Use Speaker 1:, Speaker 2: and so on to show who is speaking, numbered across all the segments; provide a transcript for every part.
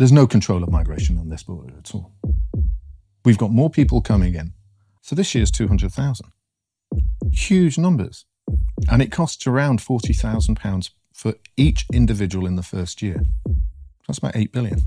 Speaker 1: There's no control of migration on this border at all. We've got more people coming in. So this year's 200,000. Huge numbers. And it costs around £40,000 for each individual in the first year. That's about 8 billion.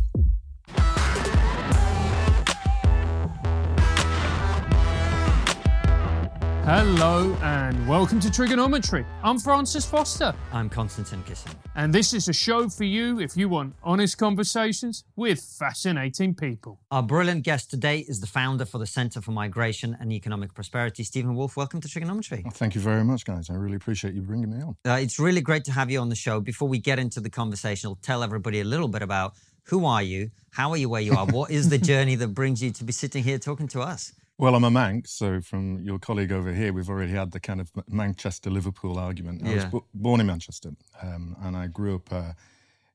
Speaker 2: Hello and welcome to Triggernometry. I'm Francis Foster,
Speaker 3: I'm Konstantin Kisin.
Speaker 2: and this is a show for you if you want honest conversations with fascinating people.
Speaker 3: Our brilliant guest today is the founder for the Center for Migration and Economic Prosperity, Steven Woolfe. Welcome to Triggernometry.
Speaker 1: Well, thank you very much, guys. I really appreciate you bringing me on.
Speaker 3: Uh, it's really great to have you on the show. Before we get into the conversation, I'll tell everybody a little bit about who are you, how are you where you are, what is the journey that brings you to be sitting here talking to us?
Speaker 1: Well, I'm a Manx, so from your colleague over here, we've already had the kind of Manchester Liverpool argument. I was
Speaker 3: Yeah.
Speaker 1: bo- born in Manchester, um, and I grew up uh,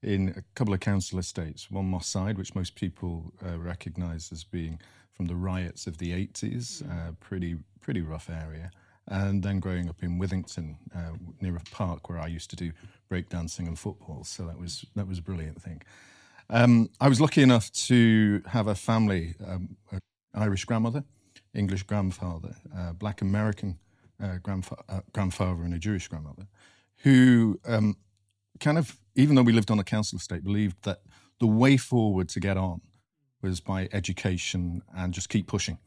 Speaker 1: in a couple of council estates. One Moss Side, which most people uh, recognise as being from the riots of the 80s, uh, pretty pretty rough area. And then growing up in Withington, uh, near a park where I used to do breakdancing and football. So that was that was a brilliant thing. Um, I was lucky enough to have a family, um, an Irish grandmother, English grandfather, uh, black American uh, grandfa- uh, grandfather, and a Jewish grandmother, who um, kind of, even though we lived on a council estate, believed that the way forward to get on was by education and just keep pushing,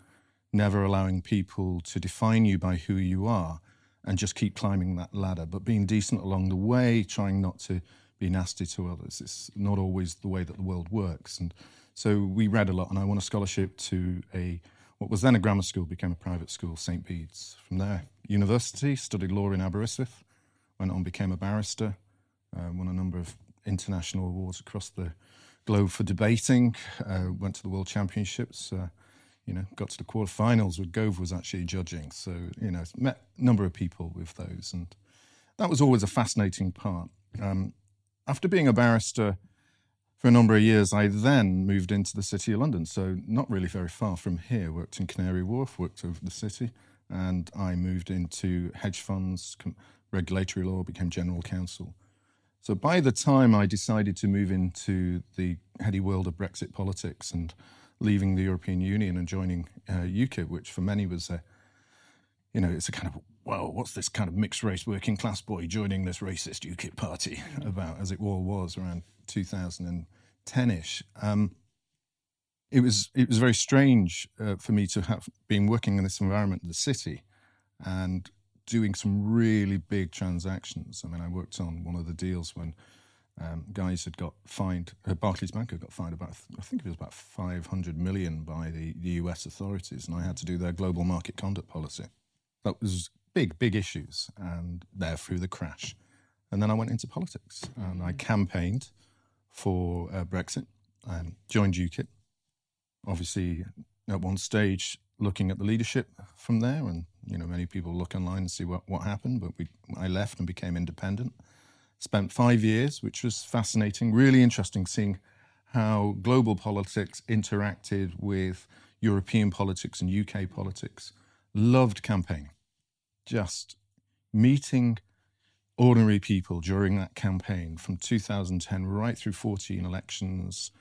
Speaker 1: never allowing people to define you by who you are and just keep climbing that ladder, but being decent along the way, trying not to be nasty to others. It's not always the way that the world works. And so we read a lot, and I won a scholarship to a what was then a grammar school, became a private school, St. Bede's. From there, university, studied law in Aberystwyth, went on, became a barrister, uh, won a number of international awards across the globe for debating, uh, went to the World Championships, uh, you know, got to the quarterfinals where Gove was actually judging. So, you know, met a number of people with those. And that was always a fascinating part. Um, after being a barrister for a number of years, I then moved into the City of London. So, not really very far from here. Worked in Canary Wharf, worked over the city, and I moved into hedge funds, com- regulatory law, became general counsel. So, by the time I decided to move into the heady world of Brexit politics and leaving the European Union and joining uh, UKIP, which for many was a you know, it's a kind of, well, what's this kind of mixed race working class boy joining this racist UKIP party about, as it all was around 2010 ish? Um, it was it was very strange uh, for me to have been working in this environment in the city and doing some really big transactions. I mean, I worked on one of the deals when um, guys had got fined, uh, Barclays Bank had got fined about, I think it was about 500 million by the, the US authorities, and I had to do their global market conduct policy. That was big, big issues, and there through the crash. And then I went into politics, and I campaigned for uh, Brexit and joined UKIP. Obviously, at one stage, looking at the leadership from there, and you know, many people look online and see what, what happened. But we, I left and became independent. Spent five years, which was fascinating, really interesting, seeing how global politics interacted with European politics and UK politics. Loved campaigning, just meeting ordinary people during that campaign from 2010 right through 14 elections,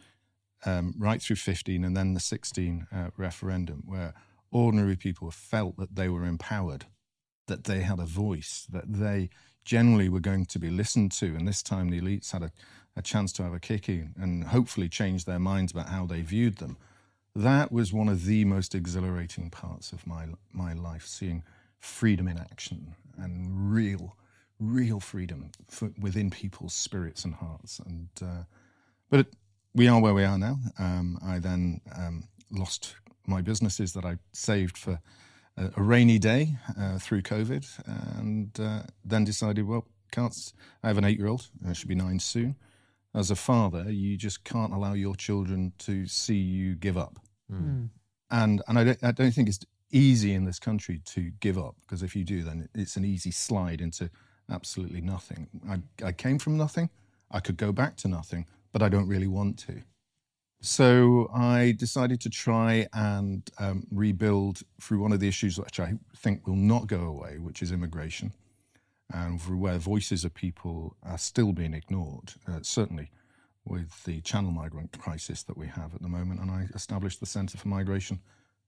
Speaker 1: um, right through 15, and then the 16 uh, referendum, where ordinary people felt that they were empowered, that they had a voice, that they generally were going to be listened to. And this time the elites had a, a chance to have a kick in and hopefully change their minds about how they viewed them. That was one of the most exhilarating parts of my, my life, seeing freedom in action and real, real freedom for, within people's spirits and hearts. And uh, but it, we are where we are now. Um, I then um, lost my businesses that I saved for a, a rainy day uh, through COVID, and uh, then decided, well, can't. s- I have an eight-year-old. I should be nine soon. As a father, you just can't allow your children to see you give up. And and I don't, I don't think it's easy in this country to give up because if you do, then it's an easy slide into absolutely nothing. I, I came from nothing. I could go back to nothing, but I don't really want to. So I decided to try and um, rebuild through one of the issues which I think will not go away, which is immigration, and where voices of people are still being ignored. Uh, certainly, with the channel migrant crisis that we have at the moment, and I established the Centre for Migration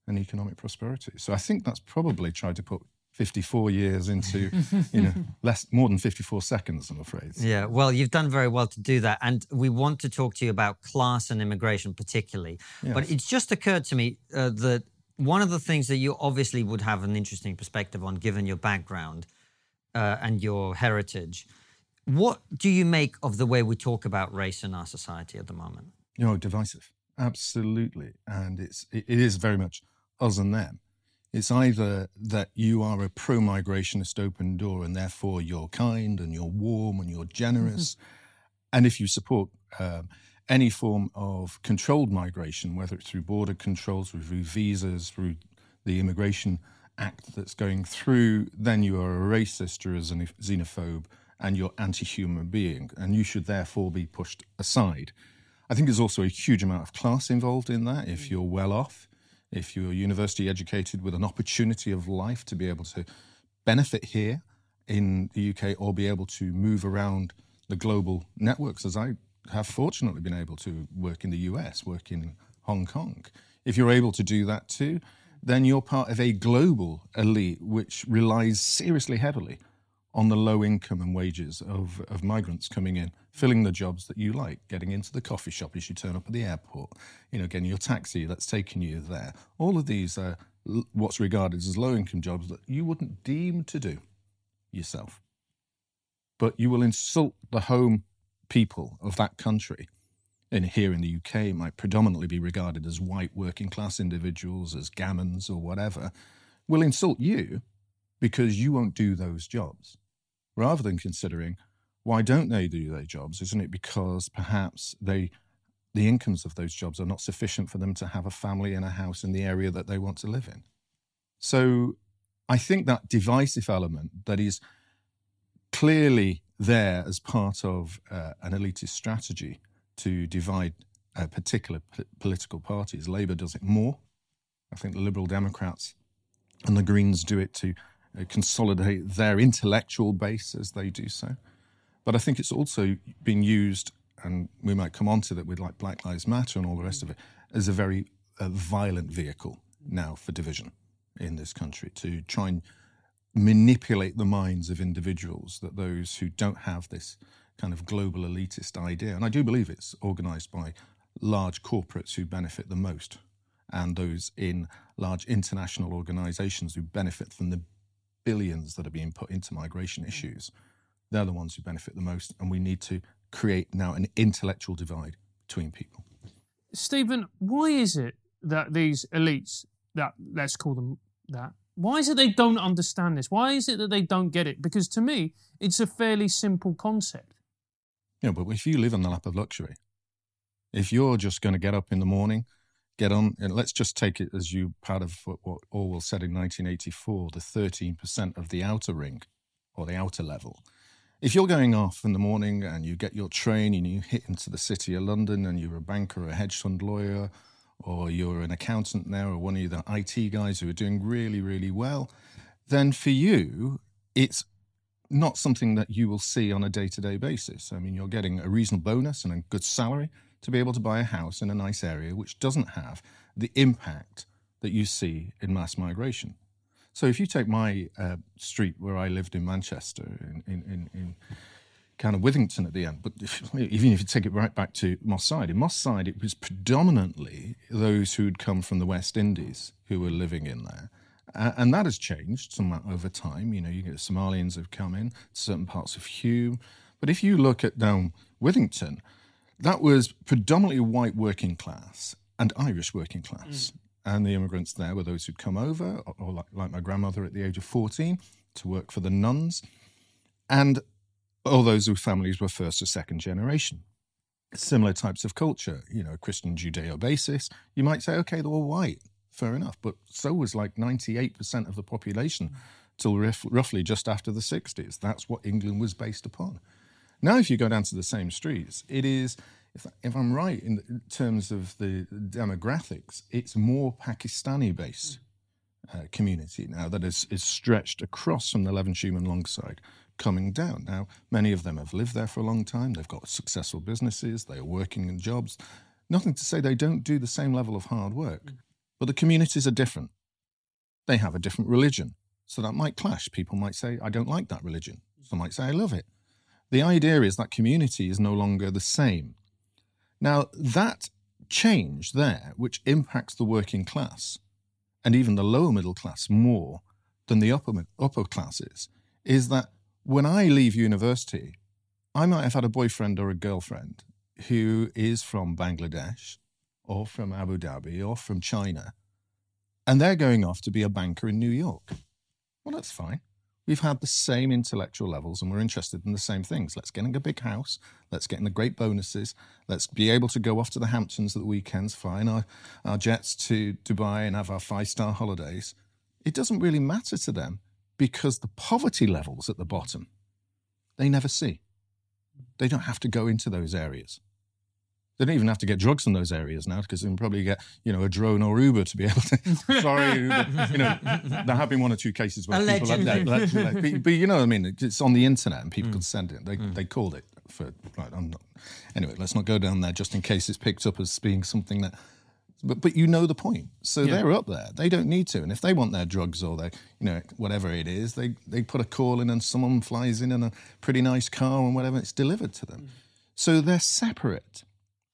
Speaker 1: and Economic Prosperity. So I think that's probably tried to put 54 years into, you know, less more than 54 seconds, I'm afraid.
Speaker 3: Yeah, well, you've done very well to do that, and we want to talk to you about class and immigration particularly. But it's just occurred to me uh, that one of the things that you obviously would have an interesting perspective on, given your background uh, and your heritage. What do you make of the way we talk about race in our society at the moment?
Speaker 1: You know, divisive, absolutely, and it's it, it is very much us and them. It's either that you are a pro migrationist open door and therefore you're kind and you're warm and you're generous. and if you support um, any form of controlled migration, whether it's through border controls, through visas, through the Immigration Act that's going through, then you are a racist or a xenophobe and you're anti human being. And you should therefore be pushed aside. I think there's also a huge amount of class involved in that. If you're well off, if you're university educated with an opportunity of life to be able to benefit here in the UK or be able to move around the global networks, as I have fortunately been able to work in the US, work in Hong Kong. If you're able to do that too, then you're part of a global elite which relies seriously heavily on the low income and wages of, of migrants coming in, filling the jobs that you like, getting into the coffee shop as you turn up at the airport, you know, getting your taxi that's taking you there. All of these are what's regarded as low income jobs that you wouldn't deem to do yourself. But you will insult the home people of that country. And here in the UK, might predominantly be regarded as white working class individuals, as gammons or whatever, will insult you because you won't do those jobs rather than considering why don't they do their jobs? Isn't it because perhaps they the incomes of those jobs are not sufficient for them to have a family and a house in the area that they want to live in? So I think that divisive element that is clearly there as part of uh, an elitist strategy to divide uh, particular p- political parties. Labour does it more. I think the Liberal Democrats and the Greens do it to consolidate their intellectual base as they do so. But I think it's also been used, and we might come on to that with like Black Lives Matter and all the rest of it, as a very uh, violent vehicle now for division in this country to try and manipulate the minds of individuals that those who don't have this kind of global elitist idea, and I do believe it's organized by large corporates who benefit the most and those in large international organizations who benefit from the billions that are being put into migration mm. issues, they're the ones who benefit the most. And we need to create now an intellectual divide between people.
Speaker 2: Steven, why is it that these elites, that let's call them that, why is it they don't understand this? Why is it that they don't get it? Because to me, it's a fairly simple concept.
Speaker 1: Yeah, but if you live on the lap of luxury, if you're just going to get up in the morning, get on, and let's just take it as you part of what, Orwell said in 1984 the 13% of the outer ring or the outer level. If you're going off in the morning and you get your train and you hit into the city of London and you're a banker or a hedge fund lawyer or you're an accountant there, or one of the IT guys who are doing really, really well, then for you, it's not something that you will see on a day to day basis. I mean, you're getting a reasonable bonus and a good salary to be able to buy a house in a nice area which doesn't have the impact that you see in mass migration. So if you take my uh, street where I lived in Manchester, in, in, in, in, kind of Withington at the end, but if, even if you take it right back to Moss Side, in Moss Side it was predominantly those who'd come from the West Indies who were living in there. Uh, and that has changed somewhat over time. You know, you get Somalians have come in, certain parts of Hulme. But if you look at down Withington, that was predominantly white working class and Irish working class. Mm. And the immigrants there were those who'd come over, or, or like, like, my grandmother at the age of 14, to work for the nuns. And all those whose families were first or second generation. Similar types of culture, you know, Christian Judeo basis. You might say, okay, they're all white, fair enough. But so was like 98% of the population mm. till roughly just after the 60s. That's what England was based upon. Now, if you go down to the same streets, it is, if, if I'm right in terms of the demographics, it's more Pakistani based uh, community now that is, is stretched across from the Leven Shuman Longsight, coming down. Now, many of them have lived there for a long time. They've got successful businesses. They are working in jobs. Nothing to say they don't do the same level of hard work, but the communities are different. They have a different religion. So that might clash. People might say, I don't like that religion. Some might say, I love it. The idea is that community is no longer the same. Now, that change there, which impacts the working class and even the lower middle class more than the upper, upper classes, is that when I leave university, I might have had a boyfriend or a girlfriend who is from Bangladesh or from Abu Dhabi or from China, and they're going off to be a banker in New York. Well, that's fine. We've had the same intellectual levels and we're interested in the same things. Let's get in a big house. Let's get in the great bonuses. Let's be able to go off to the Hamptons at the weekends, fly in our, our jets to Dubai and have our five star holidays. It doesn't really matter to them because the poverty levels at the bottom, they never see. They don't have to go into those areas. They don't even have to get drugs in those areas now because they can probably get, you know, a drone or Uber to be able to. sorry, Uber, you know, there have been one or two cases where
Speaker 3: Allegedly.
Speaker 1: people have, allegedly, but, but, you know what I mean. It's on the internet and people mm. could send it. They mm. they called it for. Right, I'm not. Anyway, let's not go down there just in case it's picked up as being something that. But but you know the point. So yeah. they're up there. They don't need to. And if they want their drugs or their you know whatever it is, they they put a call in and someone flies in in a pretty nice car and whatever. It's delivered to them. Mm. So they're separate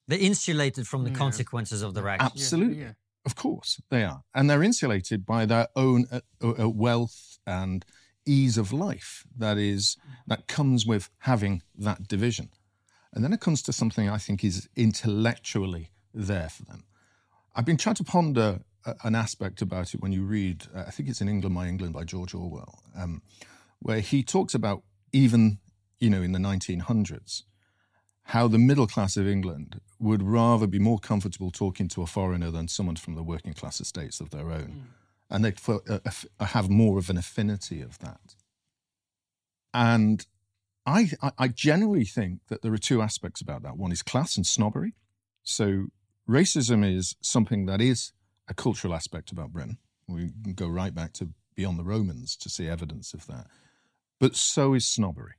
Speaker 3: they're insulated from the yeah. consequences of their actions.
Speaker 1: Absolutely. Yeah, yeah. Of course, they are. And they're insulated by their own uh, uh, uh, wealth and ease of life that is that comes with having that division. And then it comes to something I think is intellectually there for them. I've been trying to ponder a, an aspect about it when you read, uh, I think it's in England, My England by George Orwell, um, where he talks about even, you know, in the 1900s, how the middle class of England would rather be more comfortable talking to a foreigner than someone from the working class estates of their own. Mm. And they'd uh, uh, have more of an affinity of that. And I, I generally think that there are two aspects about that. One is class and snobbery. So racism is something that is a cultural aspect about Britain. We can go right back to beyond the Romans to see evidence of that. But so is snobbery.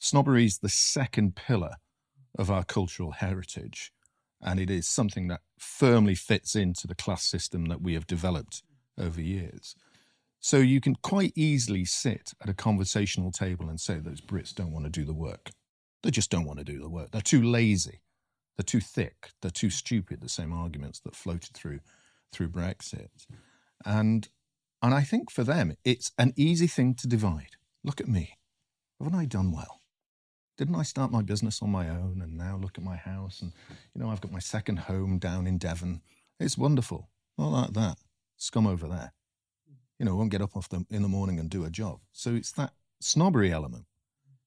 Speaker 1: Snobbery is the second pillar of our cultural heritage. And it is something that firmly fits into the class system that we have developed over years. So you can quite easily sit at a conversational table and say those Brits don't want to do the work. They just don't want to do the work. They're too lazy. They're too thick. They're too stupid. The same arguments that floated through through Brexit. And and I think for them it's an easy thing to divide. Look at me. Haven't I done well? Didn't I start my business on my own and now look at my house and you know I've got my second home down in Devon. It's wonderful. Not like that. Scum over there. You know, won't get up off in the morning and do a job. So it's that snobbery element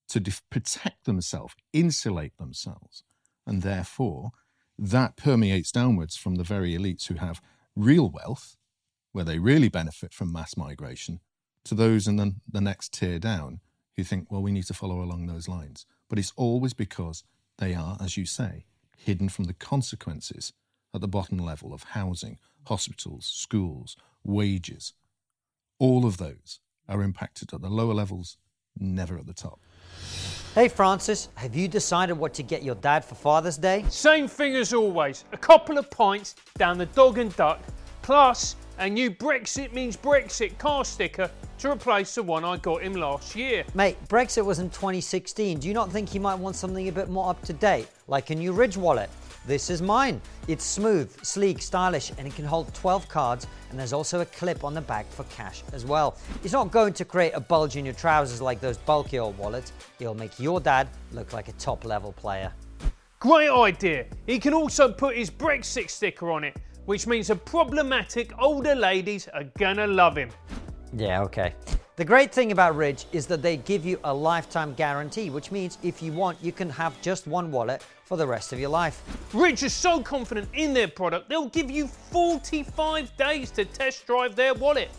Speaker 1: to def- protect themselves, insulate themselves, and therefore that permeates downwards from the very elites who have real wealth, where they really benefit from mass migration, to those in the, the next tier down who think, well, we need to follow along those lines but it's always because they are, as you say, hidden from the consequences at the bottom level of housing, hospitals, schools, wages. All of those are impacted at the lower levels, never at the top.
Speaker 3: Hey Francis, have you decided what to get your dad for Father's Day?
Speaker 2: Same thing as always. A couple of pints down the dog and duck, plus a new Brexit means Brexit car sticker to replace the one I got him last year.
Speaker 3: Mate, Brexit was in 2016. Do you not think he might want something a bit more up to date, like a new Ridge wallet? This is mine. It's smooth, sleek, stylish, and it can hold 12 cards, and there's also a clip on the back for cash as well. It's not going to create a bulge in your trousers like those bulky old wallets. It'll make your dad look like a top level player.
Speaker 2: Great idea. He can also put his Brexit sticker on it, which means the problematic older ladies are gonna love him.
Speaker 3: Yeah, okay. The great thing about Ridge is that they give you a lifetime guarantee, which means if you want, you can have just one wallet for the rest of your life.
Speaker 2: Ridge is so confident in their product, they'll give you 45 days to test drive their wallet.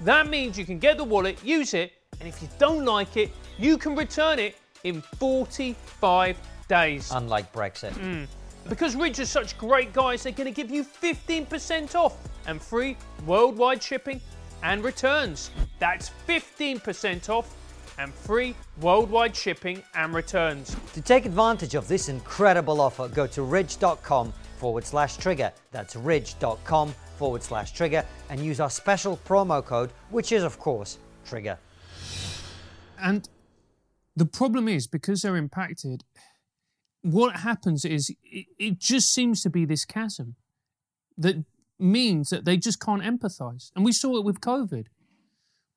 Speaker 2: That means you can get the wallet, use it, and if you don't like it, you can return it in 45 days.
Speaker 3: Unlike Brexit.
Speaker 2: Mm. Because Ridge are such great guys, they're going to give you 15% off and free worldwide shipping and returns. That's 15% off and free worldwide shipping and returns.
Speaker 3: To take advantage of this incredible offer, go to ridge.com forward slash trigger. That's ridge.com forward slash trigger and use our special promo code, which is, of course, trigger.
Speaker 2: And the problem is because they're impacted, what happens is it, it just seems to be this chasm that means that they just can't empathize. And we saw it with COVID.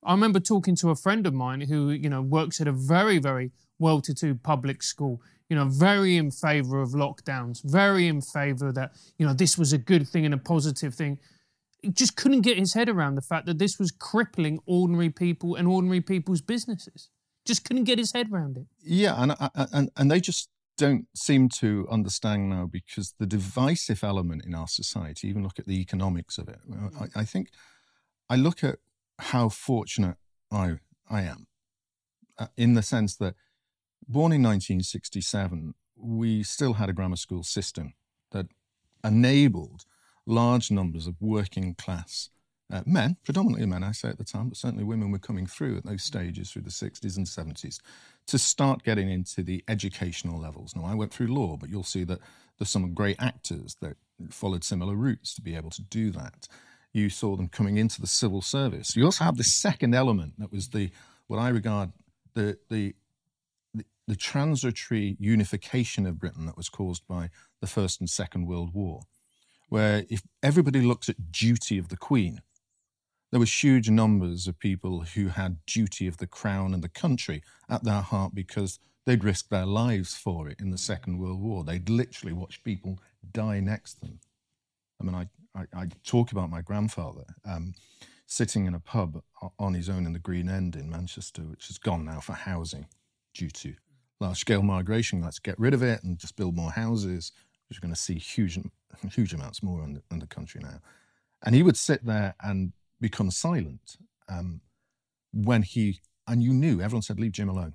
Speaker 2: I remember talking to a friend of mine who, you know, works at a very, very well-to-do public school, you know, very in favor of lockdowns, very in favor that, you know, this was a good thing and a positive thing. He just couldn't get his head around the fact that this was crippling ordinary people and ordinary people's businesses. Just couldn't get his head around it.
Speaker 1: Yeah, and and and they just don't seem to understand now because the divisive element in our society, even look at the economics of it. I, I think I look at how fortunate I I am, uh, in the sense that born in 1967, we still had a grammar school system that enabled large numbers of working class uh, men, predominantly men, I say at the time, but certainly women were coming through at those stages through the 60s and 70s to start getting into the educational levels. Now, I went through law, but you'll see that there's some great actors that followed similar routes to be able to do that. You saw them coming into the civil service. You also have the second element that was the what I regard the the the, the transitory unification of Britain that was caused by the First and Second World War, where if everybody looks at duty of the Queen, there were huge numbers of people who had duty of the crown and the country at their heart because they'd risked their lives for it in the Second World War. They'd literally watched people die next to them. I mean, I, I, I talk about my grandfather um, sitting in a pub on his own in the Green End in Manchester, which has gone now for housing due to large scale migration. Let's get rid of it and just build more houses, are going to see huge, huge amounts more in the, in the country now. And he would sit there and become silent um, when he, and you knew, everyone said, leave Jim alone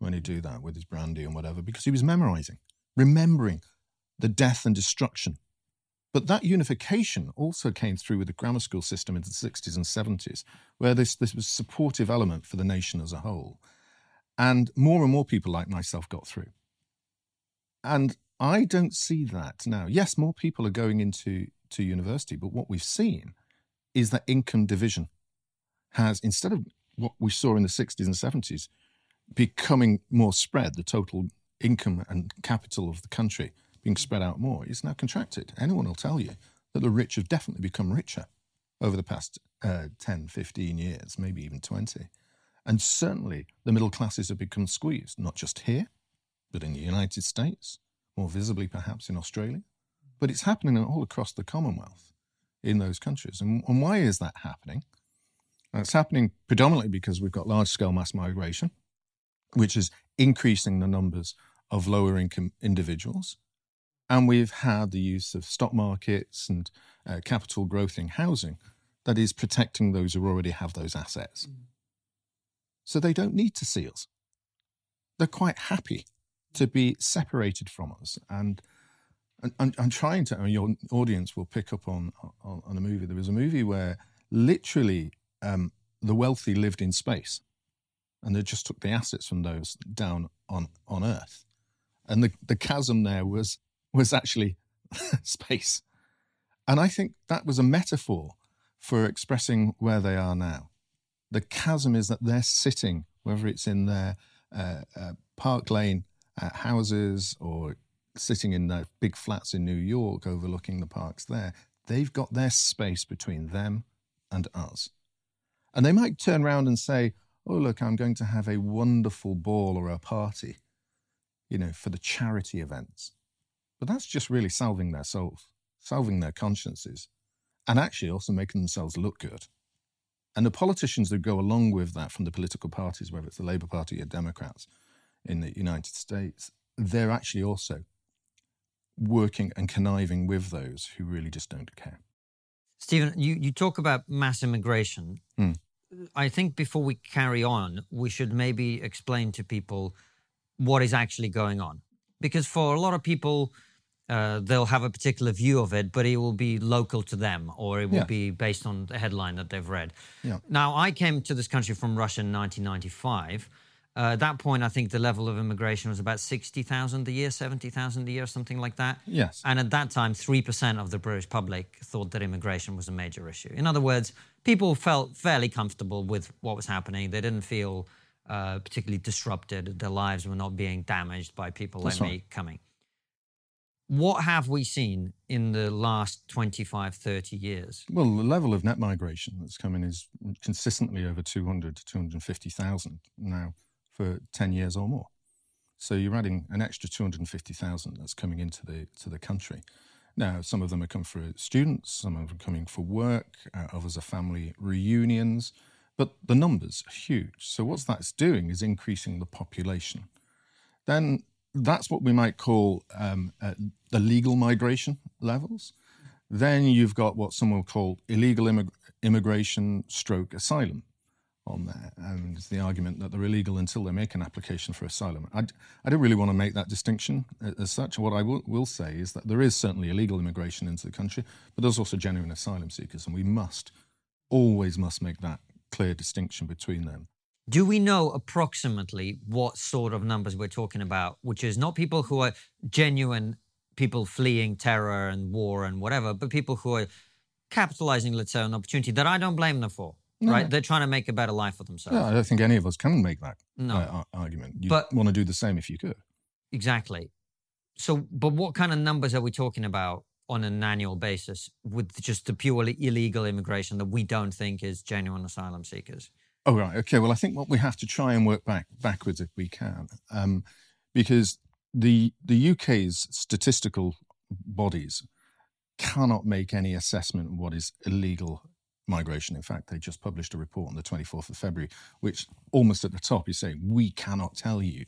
Speaker 1: when he do that with his brandy and whatever, because he was memorizing, remembering the death and destruction. But that unification also came through with the grammar school system in the 60s and 70s, where this, this was a supportive element for the nation as a whole. And more and more people like myself got through. And I don't see that now. Yes, more people are going into to university, but what we've seen is that income division has, instead of what we saw in the 60s and 70s, becoming more spread, the total income and capital of the country being spread out more, is now contracted. Anyone will tell you that the rich have definitely become richer over the past uh, 10, 15 years, maybe even 20. And certainly the middle classes have become squeezed, not just here, but in the United States, more visibly perhaps in Australia. But it's happening all across the Commonwealth in those countries. And, and why is that happening? And it's happening predominantly because we've got large scale mass migration, which is increasing the numbers of lower income individuals. And we've had the use of stock markets and uh, capital growth in housing that is protecting those who already have those assets. Mm. So they don't need to see us. They're quite happy to be separated from us. And I'm, I'm trying to, I mean, your audience will pick up on, on, on a movie. There was a movie where literally um, the wealthy lived in space and they just took the assets from those down on, on Earth. And the, the chasm there was, was actually space. And I think that was a metaphor for expressing where they are now. The chasm is that they're sitting, whether it's in their uh, uh, Park Lane uh, houses or sitting in the big flats in New York overlooking the parks there, they've got their space between them and us. And they might turn around and say, Oh, look, I'm going to have a wonderful ball or a party, you know, for the charity events. But that's just really salving their souls, salving their consciences, and actually also making themselves look good. And the politicians that go along with that from the political parties, whether it's the Labour Party or Democrats in the United States, they're actually also working and conniving with those who really just don't care.
Speaker 3: Steven, you, you talk about mass immigration. Mm. I think before we carry on, we should maybe explain to people what is actually going on. Because for a lot of people, uh, they'll have a particular view of it, but it will be local to them or it will yeah. be based on the headline that they've read. Yeah. Now, I came to this country from Russia in 1995. Uh, at that point, I think the level of immigration was about 60,000 a year, 70,000 a year, something like that.
Speaker 1: Yes.
Speaker 3: And at that time, 3% of the British public thought that immigration was a major issue. In other words, people felt fairly comfortable with what was happening. They didn't feel uh, particularly disrupted. Their lives were not being damaged by people
Speaker 1: That's
Speaker 3: like
Speaker 1: right.
Speaker 3: me coming. What have we seen in the last 25, 30 years?
Speaker 1: Well, the level of net migration that's coming is consistently over 200 to 250,000 now for 10 years or more. So you're adding an extra 250,000 that's coming into the to the country. Now, some of them are coming for students, some of them are coming for work, uh, others are family reunions, but the numbers are huge. So what that's doing is increasing the population. Then that's what we might call um, uh, the legal migration levels. Then you've got what some will call illegal immig- immigration stroke asylum on there. And the argument that they're illegal until they make an application for asylum. I, I don't really want to make that distinction as such. What I will, will say is that there is certainly illegal immigration into the country, but there's also genuine asylum seekers. And we must, always must make that clear distinction between them.
Speaker 3: Do we know approximately what sort of numbers we're talking about, which is not people who are genuine people fleeing terror and war and whatever, but people who are capitalizing, let's say, on an opportunity that I don't blame them for,
Speaker 1: No.
Speaker 3: right? They're trying to make a better life for themselves.
Speaker 1: I don't think any of us can make that
Speaker 3: No.
Speaker 1: uh, argument. You
Speaker 3: But-
Speaker 1: want to do the same if you could.
Speaker 3: Exactly. So, but what kind of numbers are we talking about on an annual basis with just the purely illegal immigration that we don't think is genuine asylum seekers?
Speaker 1: Oh right, okay. Well, I think what we have to try and work back backwards if we can, um, because the the UK's statistical bodies cannot make any assessment of what is illegal migration. In fact, they just published a report on the 24th of February, which almost at the top is saying we cannot tell you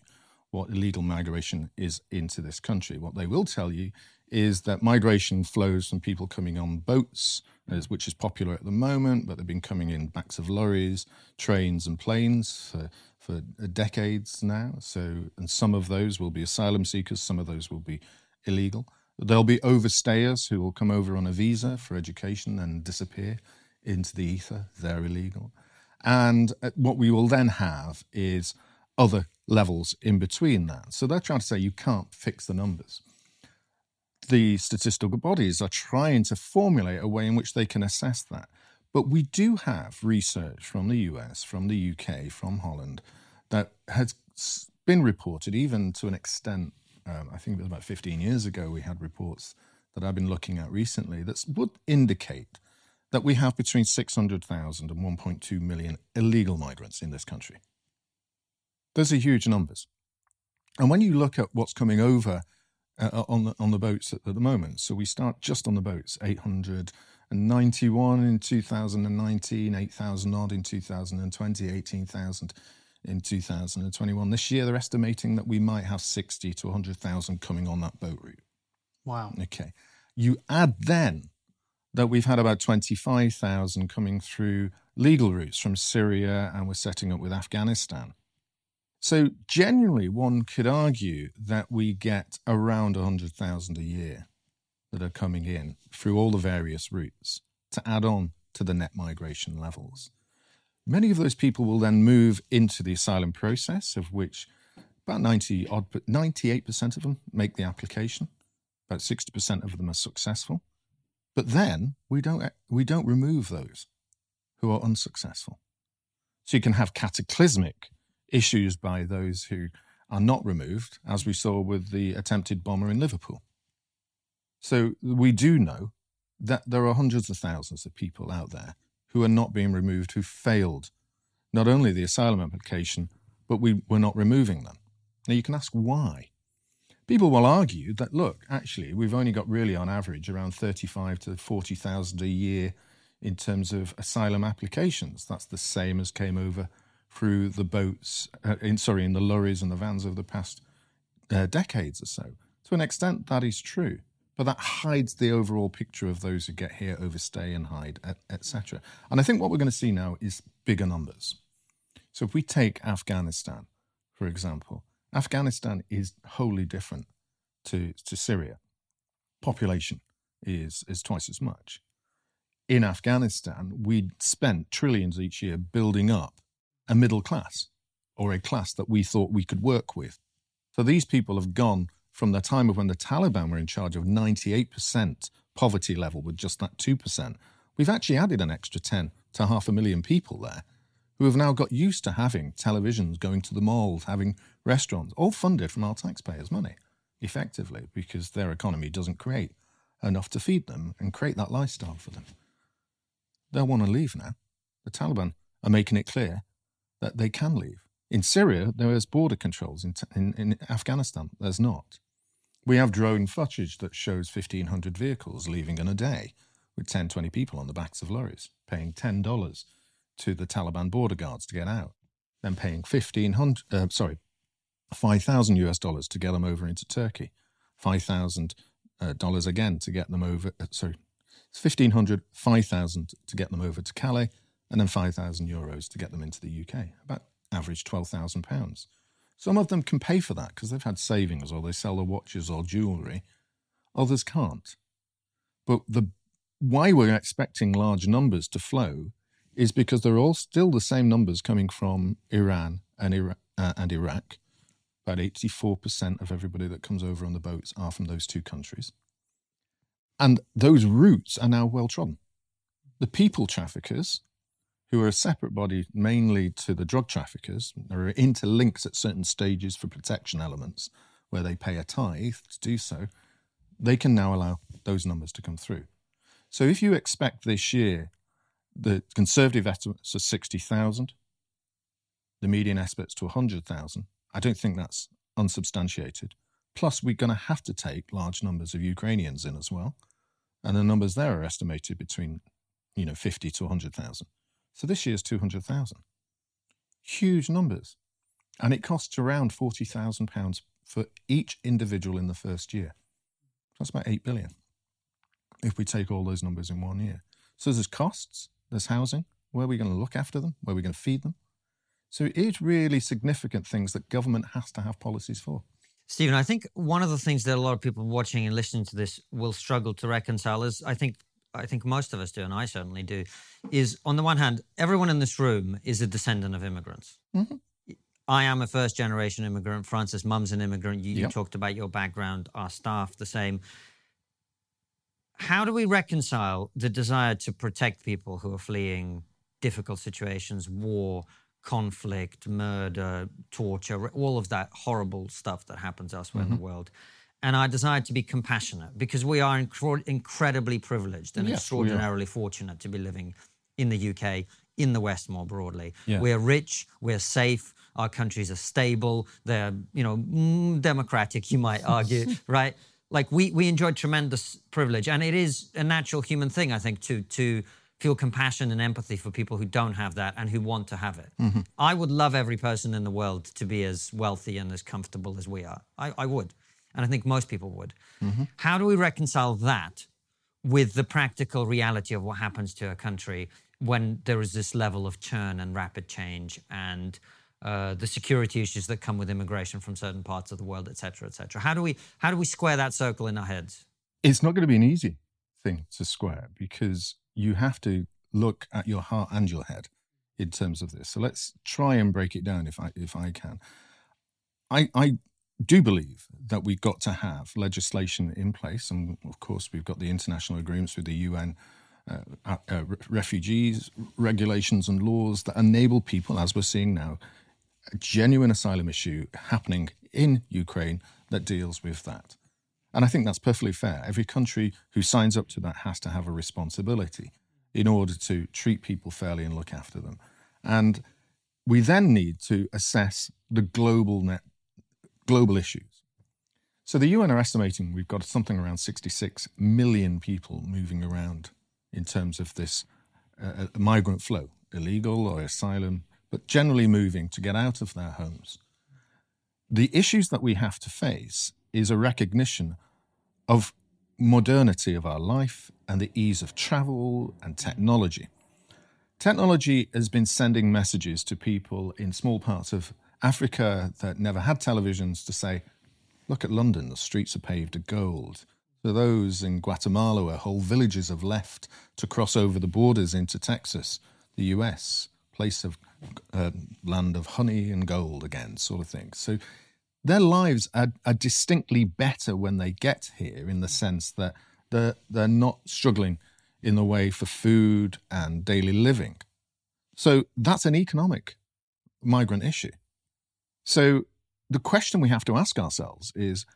Speaker 1: what illegal migration is into this country. What they will tell you is that migration flows from people coming on boats, which is popular at the moment, but they've been coming in backs of lorries, trains, and planes for, for decades now. So, and some of those will be asylum seekers, some of those will be illegal. There'll be overstayers who will come over on a visa for education and disappear into the ether. They're illegal. And uh, what we will then have is other levels in between that. So they're trying to say you can't fix the numbers. The statistical bodies are trying to formulate a way in which they can assess that. But we do have research from the US, from the UK, from Holland that has been reported, even to an extent. Um, I think it was about 15 years ago, we had reports that I've been looking at recently that would indicate that we have between 600,000 and 1.2 million illegal migrants in this country. Those are huge numbers. And when you look at what's coming over uh, on the on the boats at, at the moment, so we start just on the boats, 891 in 2019, 8,000 odd in 2020, 18,000 in 2021. This year, they're estimating that we might have 60 to 100,000 coming on that boat route.
Speaker 2: Wow.
Speaker 1: Okay. You add then that we've had about 25,000 coming through legal routes from Syria and we're setting up with Afghanistan. So, generally, one could argue that we get around 100,000 a year that are coming in through all the various routes to add on to the net migration levels. Many of those people will then move into the asylum process, of which about 90 odd, 98% of them make the application. About 60% of them are successful. But then we don't, eh, we don't remove those who are unsuccessful. So you can have cataclysmic issues by those who are not removed, as we saw with the attempted bomber in Liverpool. So we do know that there are hundreds of thousands of people out there who are not being removed, who failed not only the asylum application, but we were not removing them. Now you can ask why. People will argue that look, actually, we've only got really on average around 35 to 40,000 a year in terms of asylum applications. That's the same as came over through the boats, uh, in, sorry, in the lorries and the vans over the past uh, decades or so. To an extent, that is true, but that hides the overall picture of those who get here, overstay, and hide, etc. And I think what we're going to see now is bigger numbers. So if we take Afghanistan, for example, Afghanistan is wholly different to, to Syria. Population is, is twice as much. In Afghanistan, we'd spent trillions each year building up a middle class or a class that we thought we could work with. So these people have gone from the time of when the Taliban were in charge of 98% poverty level with just that 2%. We've actually added an extra 10 to half a million people there who have now got used to having televisions, going to the malls, having restaurants, all funded from our taxpayers' money, effectively, because their economy doesn't create enough to feed them and create that lifestyle for them. They'll want to leave now. The Taliban are making it clear that they can leave. In Syria, there is border controls. In, in, in Afghanistan, there's not. We have drone footage that shows 1,500 vehicles leaving in a day with 10, 20 people on the backs of lorries, paying $10 to the Taliban border guards to get out, then paying 1,500, uh, sorry, 5,000 US dollars to get them over into Turkey, 5,000 uh, dollars again to get them over, uh, sorry, 1,500, 5,000 to get them over to Calais, and then 5,000 euros to get them into the UK, about average 12,000 pounds. Some of them can pay for that because they've had savings or they sell their watches or jewellery. Others can't. But the why we're expecting large numbers to flow is because they're all still the same numbers coming from Iran and, Iraq, uh, and Iraq. About 84% of everybody that comes over on the boats are from those two countries. And those routes are now well trodden. The people traffickers who are a separate body mainly to the drug traffickers, are interlinked at certain stages for protection elements where they pay a tithe to do so, they can now allow those numbers to come through. So if you expect this year the conservative estimates are 60,000, the median estimates to 100,000, I don't think that's unsubstantiated. Plus, we're going to have to take large numbers of Ukrainians in as well. And the numbers there are estimated between, you know, 50 to 100,000. So this year's 200,000. Huge numbers. And it costs around £40,000 for each individual in the first year. That's about 8 billion if we take all those numbers in one year. So there's costs, there's housing. Where are we going to look after them? Where are we going to feed them? So it is really significant things that government has to have policies for.
Speaker 3: Steven, I think one of the things that a lot of people watching and listening to this will struggle to reconcile is I think I think most of us do, and I certainly do, is on the one hand, everyone in this room is a descendant of immigrants. Mm-hmm. I am a first generation immigrant. Francis, mum's an immigrant. You, yep. you talked about your background, our staff, the same. How do we reconcile the desire to protect people who are fleeing difficult situations, war, conflict, murder, torture, all of that horrible stuff that happens elsewhere mm-hmm. in the mm-hmm. world? and I desire to be compassionate because we are inc- incredibly privileged and yes, extraordinarily fortunate to be living in the UK, in the West more broadly. Yeah. We're rich, we're safe, our countries are stable, they're, you know, mm, democratic, you might argue, right? Like we we enjoy tremendous privilege, and it is a natural human thing, I think, to to feel compassion and empathy for people who don't have that and who want to have it. Mm-hmm. I would love every person in the world to be as wealthy and as comfortable as we are. I, I would and I think most people would. Mm-hmm. How do we reconcile that with the practical reality of what happens to a country when there is this level of churn and rapid change and uh, the security issues that come with immigration from certain parts of the world, et cetera, et cetera? How do we how do we square that circle in our heads?
Speaker 1: It's not going to be an easy thing to square because you have to look at your heart and your head in terms of this. So let's try and break it down if I if I can. I, I do believe that we've got to have legislation in place, and of course, we've got the international agreements with the UN. Uh, uh, refugees, regulations, and laws that enable people, as we're seeing now, a genuine asylum issue happening in Ukraine that deals with that. And I think that's perfectly fair. Every country who signs up to that has to have a responsibility in order to treat people fairly and look after them. And we then need to assess the global net global issues. So the UN are estimating we've got something around 66 million people moving around in terms of this uh, uh, migrant flow, illegal or asylum, but generally moving to get out of their homes. The issues that we have to face is a recognition of modernity of our life and the ease of travel and technology. Technology has been sending messages to people in small parts of Africa that never had televisions to say, look at London, the streets are paved of gold. For those in Guatemala where whole villages have left to cross over the borders into Texas, the US, place of uh, land of honey and gold again, sort of thing. So their lives are, are distinctly better when they get here in the sense that they're, they're not struggling in the way for food and daily living. So that's an economic migrant issue. So the question we have to ask ourselves is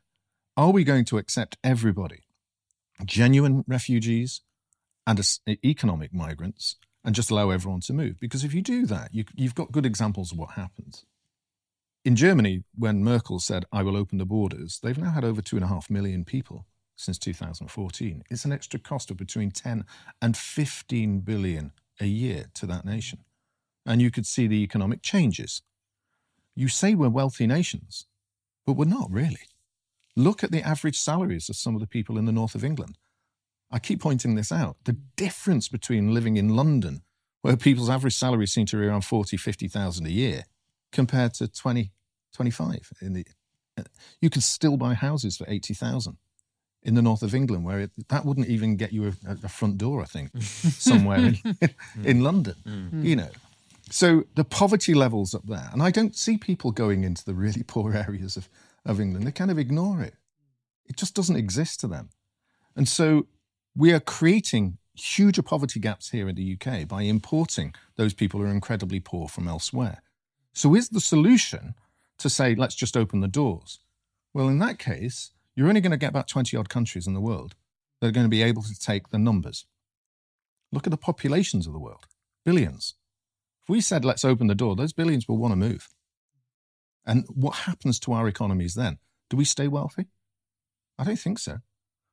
Speaker 1: are we going to accept everybody, genuine refugees and economic migrants, and just allow everyone to move? Because if you do that, you, you've got good examples of what happens. In Germany, when Merkel said, I will open the borders, they've now had over two and a half million people since 2014. It's an extra cost of between 10 and 15 billion a year to that nation. And you could see the economic changes. You say we're wealthy nations, but we're not really. Look at the average salaries of some of the people in the north of England. I keep pointing this out. The difference between living in London, where people's average salaries seem to be around 40, 50,000 a year, compared to 20, 25 in the uh, you can still buy houses for 80,000 in the north of England where it, that wouldn't even get you a, a front door I think somewhere in, hmm. in London mm. you know. So the poverty levels up there and I don't see people going into the really poor areas of of England. They kind of ignore it. It just doesn't exist to them. And so we are creating huge poverty gaps here in the UK by importing those people who are incredibly poor from elsewhere so, is the solution to say, let's just open the doors? Well, in that case, you're only going to get about 20 odd countries in the world that are going to be able to take the numbers. Look at the populations of the world billions. If we said, let's open the door, those billions will want to move. And what happens to our economies then? Do we stay wealthy? I don't think so.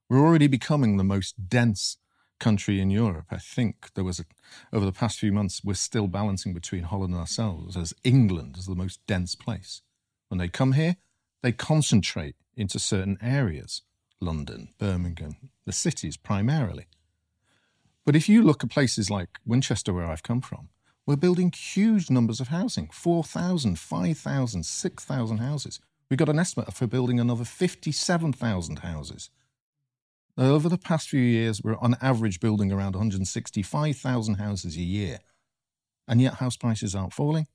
Speaker 1: We're already becoming the most dense country in Europe. I think there was a, over the past few months, we're still balancing between Holland and ourselves as England is the most dense place. When they come here, they concentrate into certain areas London, Birmingham, the cities primarily. But if you look at places like Winchester, where I've come from, we're building huge numbers of housing 4,000, 5,000, 6,000 houses. We've got an estimate for building another 57,000 houses over the past few years, we're on average building around 165,000 houses a year. And yet, house prices aren't falling.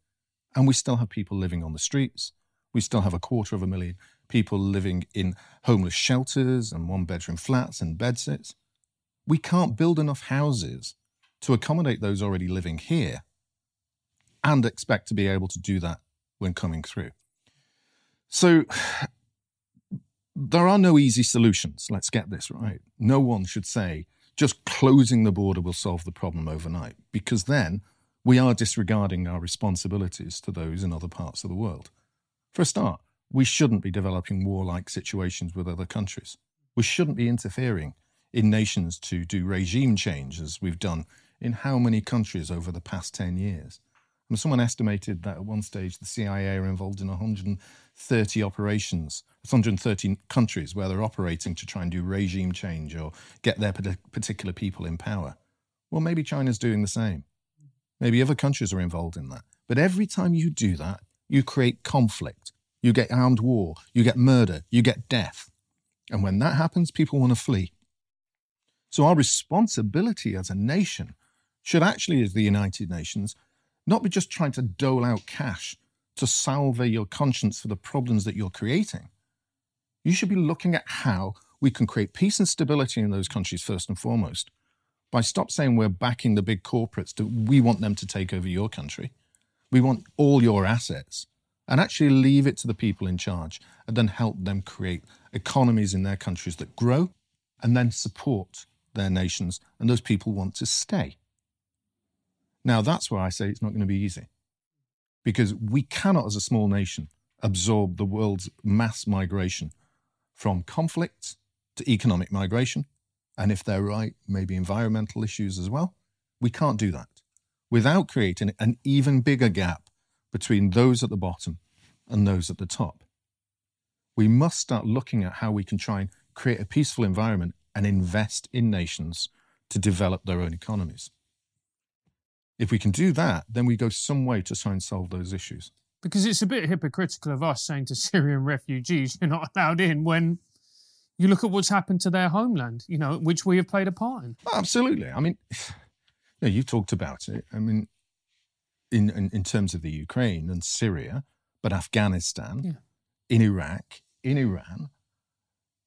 Speaker 1: And we still have people living on the streets. We still have a quarter of a million people living in homeless shelters and one bedroom flats and bedsits. We can't build enough houses to accommodate those already living here and expect to be able to do that when coming through. So, there are no easy solutions. Let's get this right. No one should say just closing the border will solve the problem overnight, because then we are disregarding our responsibilities to those in other parts of the world. For a start, we shouldn't be developing warlike situations with other countries. We shouldn't be interfering in nations to do regime change as we've done in how many countries over the past 10 years. Someone estimated that at one stage the CIA are involved in 130 operations, 130 countries where they're operating to try and do regime change or get their particular people in power. Well, maybe China's doing the same. Maybe other countries are involved in that. But every time you do that, you create conflict, you get armed war, you get murder, you get death. And when that happens, people want to flee. So, our responsibility as a nation should actually, as the United Nations, not be just trying to dole out cash to salve your conscience for the problems that you're creating. You should be looking at how we can create peace and stability in those countries first and foremost by stop saying we're backing the big corporates to we want them to take over your country. We want all your assets and actually leave it to the people in charge and then help them create economies in their countries that grow and then support their nations and those people want to stay. Now, that's why I say it's not going to be easy. Because we cannot, as a small nation, absorb the world's mass migration from conflict to economic migration. And if they're right, maybe environmental issues as well. We can't do that without creating an even bigger gap between those at the bottom and those at the top. We must start looking at how we can try and create a peaceful environment and invest in nations to develop their own economies. If we can do that, then we go some way to try and solve those issues.
Speaker 2: Because it's a bit hypocritical of us saying to Syrian refugees, you're not allowed in when you look at what's happened to their homeland, you know, which we have played a part in.
Speaker 1: Oh, absolutely. I mean, you know, you've talked about it. I mean, in, in, in terms of the Ukraine and Syria, but Afghanistan,
Speaker 2: Yeah.
Speaker 1: in Iraq, in Iran.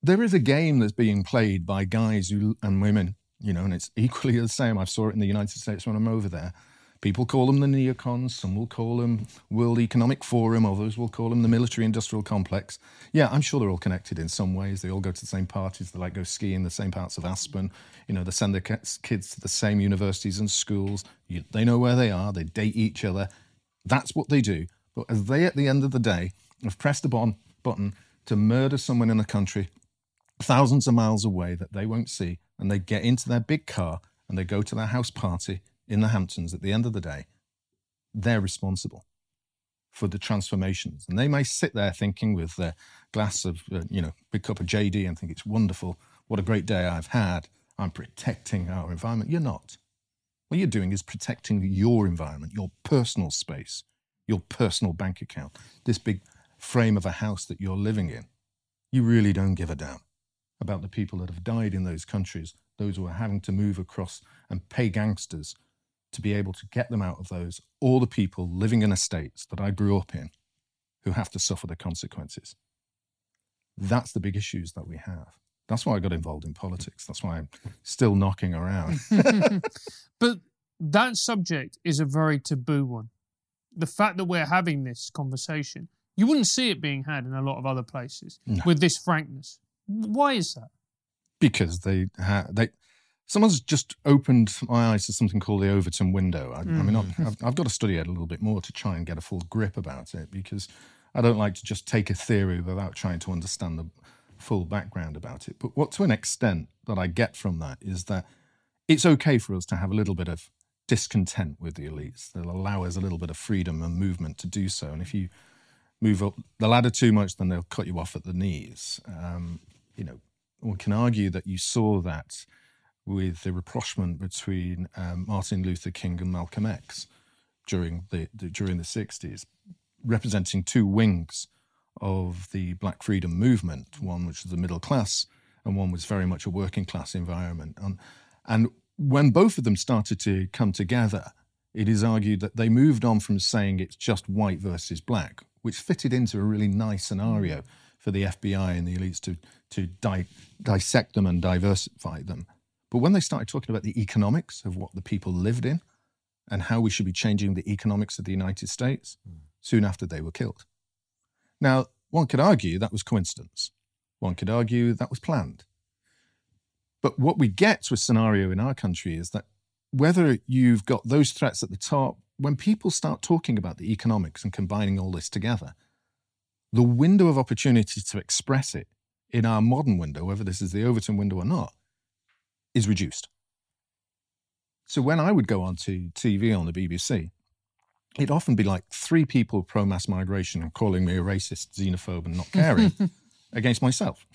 Speaker 1: There is a game that's being played by guys who, and women, you know, and it's equally the same. I saw it in the United States when I'm over there. People call them the neocons, some will call them World Economic Forum, others will call them the military industrial complex. Yeah, I'm sure they're all connected in some ways. They all go to the same parties, they like go skiing the same parts of Aspen. You know, they send their kids to the same universities and schools. You, they know where they are, they date each other. That's what they do. But as they, at the end of the day, have pressed a button, button to murder someone in a country thousands of miles away that they won't see, and they get into their big car and they go to their house party in the Hamptons at the end of the day, they're responsible for the transformations. And they may sit there thinking with their glass of, uh, you know, big cup of JD and think it's wonderful. What a great day I've had. I'm protecting our environment. You're not. What you're doing is protecting your environment, your personal space, your personal bank account, this big frame of a house that you're living in. You really don't give a damn about the people that have died in those countries, those who are having to move across and pay gangsters to be able to get them out of those, or the people living in estates that I grew up in who have to suffer the consequences. That's the big issues that we have. That's why I got involved in politics. That's why I'm still knocking around.
Speaker 2: but that subject is a very taboo one. The fact that we're having this conversation, you wouldn't see it being had in a lot of other places
Speaker 1: No.
Speaker 2: with this frankness. Why is that?
Speaker 1: because they ha- they someone's just opened my eyes to something called the Overton window. I, I mean, I've, I've, I've got to study it a little bit more to try and get a full grip about it because I don't like to just take a theory without trying to understand the full background about it. But what to an extent that I get from that is that it's okay for us to have a little bit of discontent with the elites. They'll allow us a little bit of freedom and movement to do so. And if you move up the ladder too much, then they'll cut you off at the knees. Um, you know, one can argue that you saw that with the rapprochement between um, Martin Luther King and Malcolm X during the, the during the 60s, representing two wings of the Black Freedom movement. One which was the middle class, and one was very much a working class environment. And and when both of them started to come together, it is argued that they moved on from saying it's just white versus black, which fitted into a really nice scenario for the FBI and the elites to to di- dissect them and diversify them. But when they started talking about the economics of what the people lived in and how we should be changing the economics of the United States, hmm. soon after they were killed. Now, one could argue that was coincidence. One could argue that was planned. But what we get to a scenario in our country is that whether you've got those threats at the top, when people start talking about the economics and combining all this together, the window of opportunity to express it in our modern window, whether this is the Overton window or not, is reduced. So when I would go onto TV on the BBC, it'd often be like three people pro mass migration and calling me a racist, xenophobe, and not caring against myself.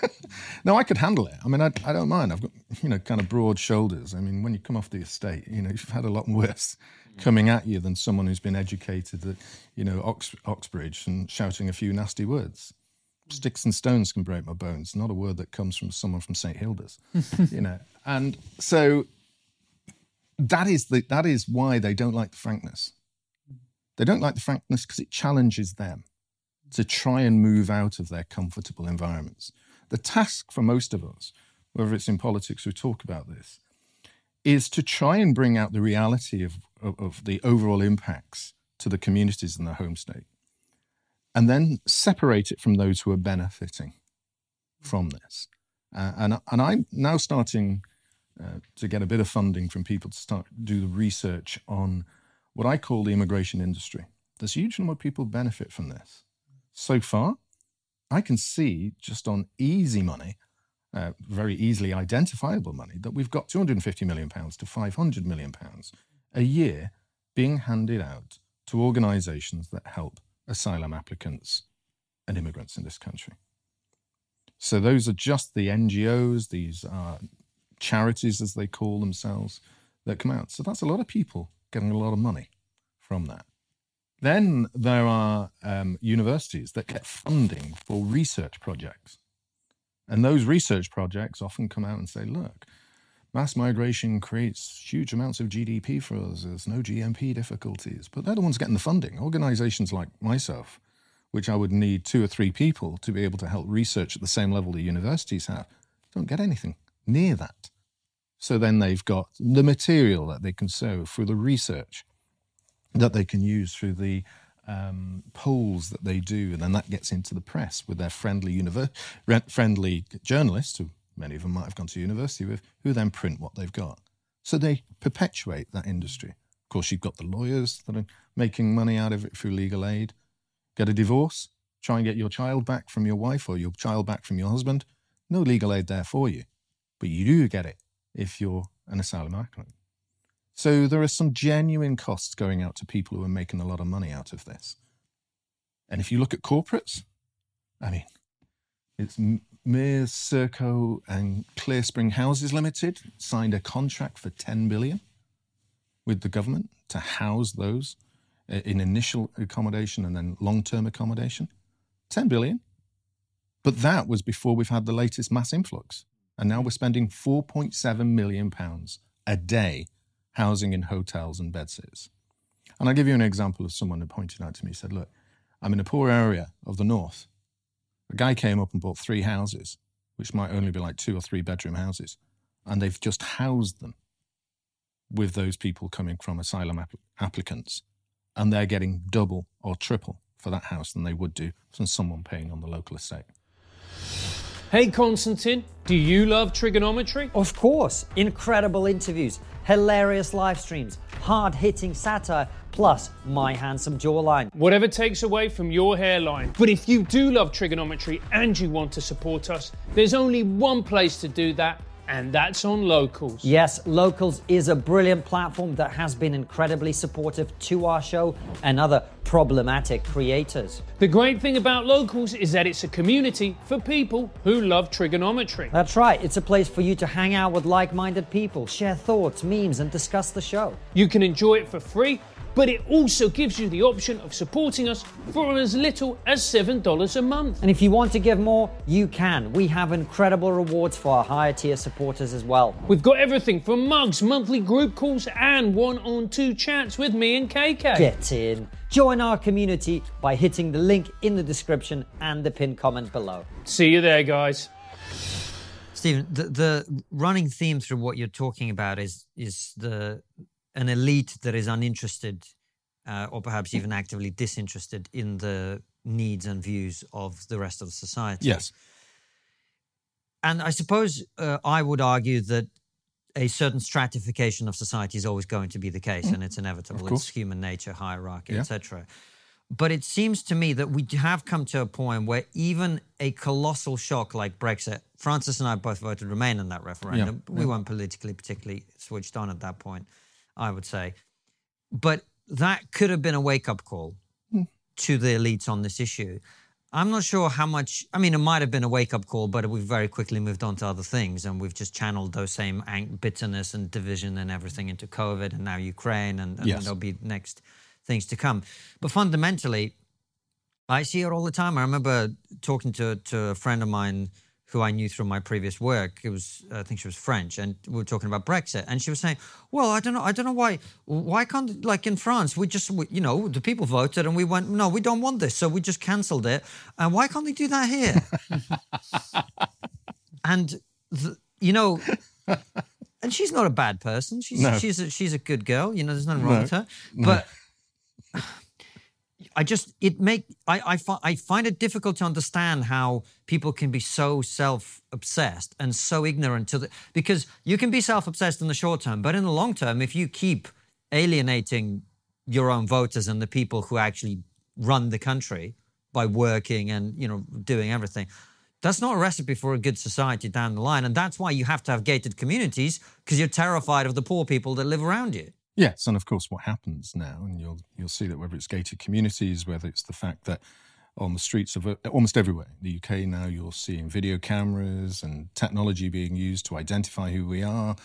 Speaker 1: now I could handle it. I mean, I, I don't mind. I've got you know kind of broad shoulders. I mean, when you come off the estate, you know you've had a lot worse coming at you than someone who's been educated at you know Ox, Oxbridge and shouting a few nasty words. Sticks and stones can break my bones. Not a word that comes from someone from St Hilda's, you know. And so that is the that is why they don't like the frankness. They don't like the frankness because it challenges them to try and move out of their comfortable environments. The task for most of us, whether it's in politics who talk about this, is to try and bring out the reality of, of, of the overall impacts to the communities in the home state and then separate it from those who are benefiting from this. Uh, and, and I'm now starting uh, to get a bit of funding from people to start do the research on what I call the immigration industry. There's a huge number of people benefit from this. So far, I can see just on easy money, uh, very easily identifiable money, that we've got 250 million pounds to 500 million pounds a year being handed out to organisations that help asylum applicants and immigrants in this country. So those are just the NGOs, these are charities, as they call themselves, that come out. So that's a lot of people getting a lot of money from that. Then there are um, universities that get funding for research projects. And those research projects often come out and say, look, mass migration creates huge amounts of GDP for us. There's no GMP difficulties. But they're the ones getting the funding. Organizations like myself, which I would need two or three people to be able to help research at the same level the universities have, don't get anything near that. So then they've got the material that they can sow through the research that they can use through the um, polls that they do, and then that gets into the press with their friendly friendly journalists, who many of them might have gone to university with, who then print what they've got. So they perpetuate that industry. Of course, you've got the lawyers that are making money out of it through legal aid. Get a divorce, try and get your child back from your wife or your child back from your husband. No legal aid there for you, but you do get it if you're an asylum applicant. So there are some genuine costs going out to people who are making a lot of money out of this. And if you look at corporates, I mean, it's Mears, Serco, and Clearspring Houses Limited signed a contract for 10 billion with the government to house those uh, in initial accommodation and then long-term accommodation. 10 billion. But that was before we've had the latest mass influx. And now we're spending 4.7 million pounds a day housing in hotels and bedsits. And I'll give you an example of someone who pointed out to me, said, Look, I'm in a poor area of the north. A guy came up and bought three houses, which might only be like two or three bedroom houses, and they've just housed them with those people coming from asylum app- applicants, and they're getting double or triple for that house than they would do from someone paying on the local estate.
Speaker 2: Hey Konstantin, do you love Triggernometry?
Speaker 4: Of course, incredible interviews, hilarious live streams, hard hitting satire, plus my handsome jawline.
Speaker 2: Whatever takes away from your hairline. But if you do love Triggernometry and you want to support us, there's only one place to do that and that's on Locals.
Speaker 4: Yes, Locals is a brilliant platform that has been incredibly supportive to our show and other problematic creators.
Speaker 2: The great thing about Locals is that it's a community for people who love Triggernometry.
Speaker 4: That's right, it's a place for you to hang out with like minded people, share thoughts, memes, and discuss the show.
Speaker 2: You can enjoy it for free but it also gives you the option of supporting us for as little as $7 a month.
Speaker 4: And if you want to give more, you can. We have incredible rewards for our higher tier supporters as well.
Speaker 2: We've got everything from mugs, monthly group calls, and one on two chats with me and KK.
Speaker 4: Get in. Join our community by hitting the link in the description and the pinned comment below.
Speaker 2: See you there, guys.
Speaker 3: Steven, the, the running theme through what you're talking about is is the an elite that is uninterested uh, or perhaps even actively disinterested in the needs and views of the rest of society.
Speaker 1: Yes.
Speaker 3: And I suppose uh, I would argue that a certain stratification of society is always going to be the case, mm. and it's inevitable. It's human nature, hierarchy, yeah. etc. But it seems to me that we have come to a point where even a colossal shock like Brexit, Francis and I both voted Remain in that referendum. Yeah. We yeah. weren't politically particularly switched on at that point. I would say. But that could have been a wake up call mm. to the elites on this issue. I'm not sure how much. I mean, it might have been a wake up call, but we've very quickly moved on to other things, and we've just channeled those same bitterness and division and everything into COVID and now Ukraine, and, and yes. there'll be next things to come. But fundamentally, I see it all the time. I remember talking to to a friend of mine who I knew through my previous work. It was, I think she was French, and we were talking about Brexit, and she was saying, "Well, I don't know, I don't know why, why can't like in France, we just, we, you know, the people voted, and we went, no, we don't want this, so we just cancelled it, and why can't they do that here?" and the, you know. And she's not a bad person. She's no. she's a, she's a good girl. You know, there's nothing wrong no. with her. But no. I just it make I I, fi- I find it difficult to understand how people can be so self obsessed and so ignorant to the because you can be self obsessed in the short term, but in the long term, if you keep alienating your own voters and the people who actually run the country by working and you know doing everything that's not a recipe for a good society down the line. And that's why you have to have gated communities because you're terrified of the poor people that live around you
Speaker 1: Yes, and of course, what happens now, and you'll you'll see that whether it's gated communities, whether it's the fact that on the streets of uh, almost everywhere, in the UK now, you're seeing video cameras and technology being used to identify who we are.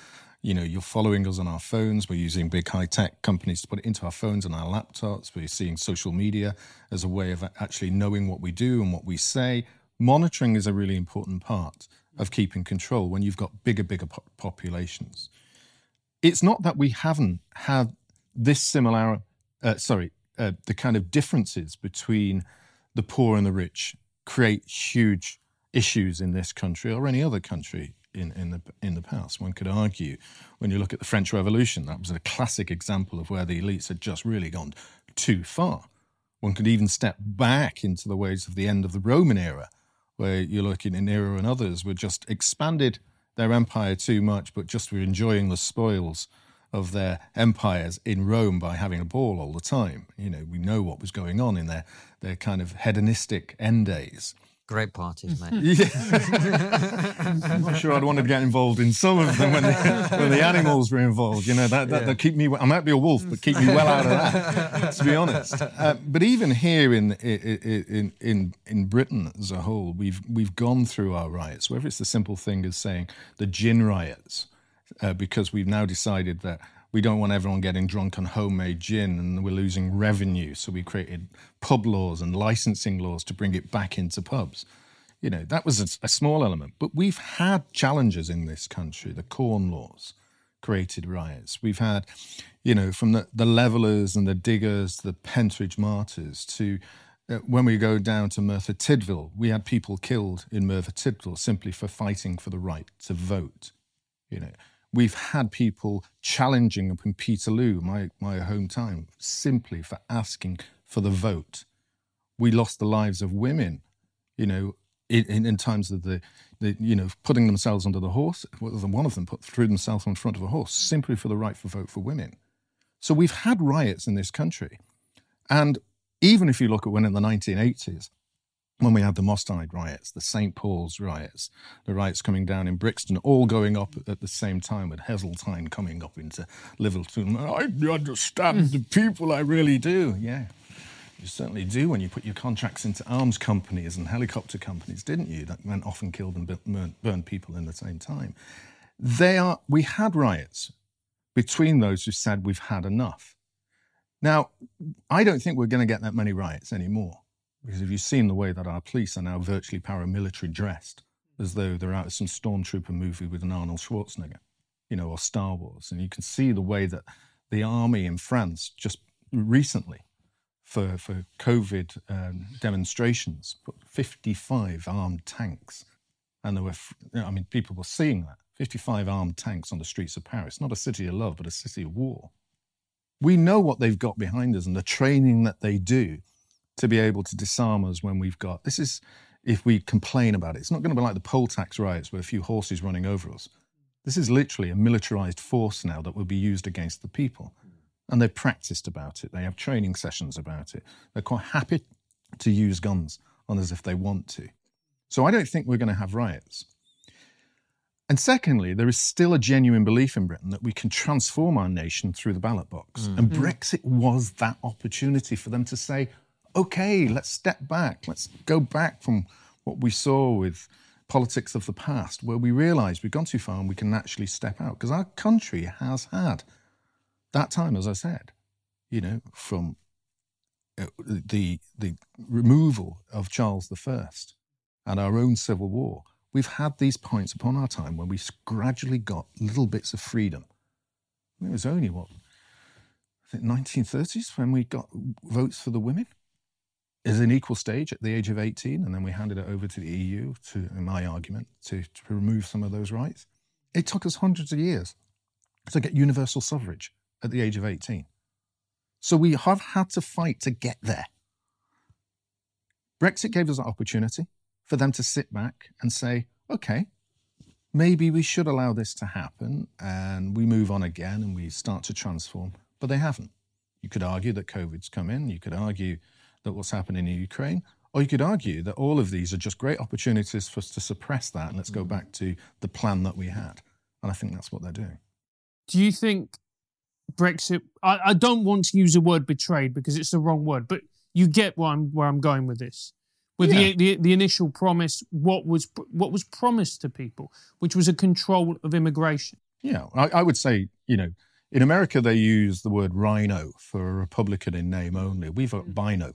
Speaker 1: You know, you're following us on our phones. We're using big high tech companies to put it into our phones and our laptops. We're seeing social media as a way of actually knowing what we do and what we say. Monitoring is a really important part. of keeping control when you've got bigger, bigger po- populations. It's not that we haven't had this similar, uh, sorry, uh, the kind of differences between the poor and the rich create huge issues in this country or any other country in, in the in the past. One could argue, when you look at the French Revolution, that was a classic example of where the elites had just really gone too far. One could even step back into the ways of the end of the Roman era, where you're looking in Nero and others were just expanded their empire too much, but just were enjoying the spoils of their empires in Rome by having a ball all the time. You know, we know what was going on in their their kind of hedonistic end days.
Speaker 3: Great parties, mate.
Speaker 1: Yeah. I'm not sure I'd want to get involved in some of them when the, when the animals were involved. You know, that, that, that keep me. I might be a wolf, but keep me well out of that. to be honest. Uh, but even here in, in in in Britain as a whole, we've we've gone through our riots. Whether it's the simple thing as saying the gin riots, uh, because we've now decided that we don't want everyone getting drunk on homemade gin and we're losing revenue. So we created pub laws and licensing laws to bring it back into pubs. You know, that was a, a small element. But we've had challenges in this country. The Corn Laws created riots. We've had, you know, from the, the levelers and the diggers, the Pentridge martyrs, to uh, when we go down to Merthyr Tydfil, we had people killed in Merthyr Tydfil simply for fighting for the right to vote. You know, We've had people challenging up in Peterloo, my, my hometown, simply for asking for the vote. We lost the lives of women, you know, in, in times of the, the, you know, putting themselves under the horse. One of them put threw themselves in front of a horse simply for the right for vote for women. So we've had riots in this country. And even if you look at when in the 1980s, when we had the Moss Side riots, the St. Paul's riots, the riots coming down in Brixton, all going up at the same time, with Heseltine coming up into Liverpool. I understand hmm. the people, I really do. Yeah, you certainly do when you put your contracts into arms companies and helicopter companies, didn't you? That went off and killed and burned people in the same time. They are, we had riots between those who said we've had enough. Now, I don't think we're going to get that many riots anymore. Because if you've seen the way that our police are now virtually paramilitary dressed, as though they're out of some stormtrooper movie with an Arnold Schwarzenegger, you know, or Star Wars. And you can see the way that the army in France just recently, for, for COVID um, demonstrations, put 55 armed tanks. And there were, I mean, people were seeing that 55 armed tanks on the streets of Paris, not a city of love, but a city of war. We know what they've got behind us and the training that they do to be able to disarm us when we've got this is if we complain about it. It's not going to be like the poll tax riots with a few horses running over us. This is literally a militarized force now that will be used against the people. And they've practiced about it. They have training sessions about it. They're quite happy to use guns on us if they want to. So I don't think we're going to have riots. And secondly, there is still a genuine belief in Britain that we can transform our nation through the ballot box. Mm. And Brexit was that opportunity for them to say, okay, let's step back. Let's go back from what we saw with politics of the past, where we realised we've gone too far and we can actually step out. Because our country has had that time, as I said, you know, from uh, the, the removal of Charles I and our own civil war. We've had these points upon our time when we gradually got little bits of freedom. It was only what, I think 1930s when we got votes for the women is an equal stage at the age of 18, and then we handed it over to the EU, to, in my argument, to, to remove some of those rights. It took us hundreds of years to get universal suffrage at the age of 18. So we have had to fight to get there. Brexit gave us an opportunity for them to sit back and say, okay, maybe we should allow this to happen and we move on again and we start to transform. But they haven't. You could argue that COVID's come in. You could argue that what's happening in Ukraine. Or you could argue that all of these are just great opportunities for us to suppress that and let's go mm. back to the plan that we had. And I think that's what they're doing.
Speaker 2: Do you think Brexit? I, I don't want to use the word betrayed because it's the wrong word, but you get where I'm, where I'm going with this. With yeah. the, the, the initial promise, what was what was promised to people, which was a control of immigration.
Speaker 1: Yeah, I, I would say you know in America they use the word RINO for a Republican in name only. We've got mm. BINO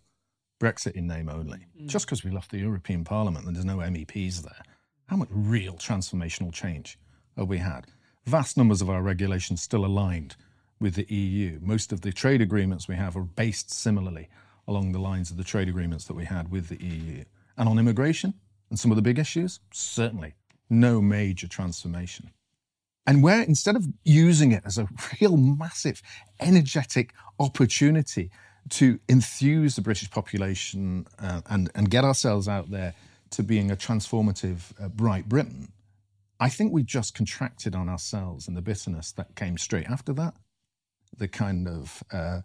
Speaker 1: Brexit in name only, mm. just because we left the European Parliament and there's no MEPs there. How much real transformational change have we had? Vast numbers of our regulations still aligned with the EU. Most of the trade agreements we have are based similarly along the lines of the trade agreements that we had with the EU. And on immigration and some of the big issues, certainly no major transformation. And where instead of using it as a real massive, energetic opportunity to enthuse the British population uh, and, and get ourselves out there to being a transformative, uh, bright Britain, I think we just contracted on ourselves and the bitterness that came straight after that. The kind of uh,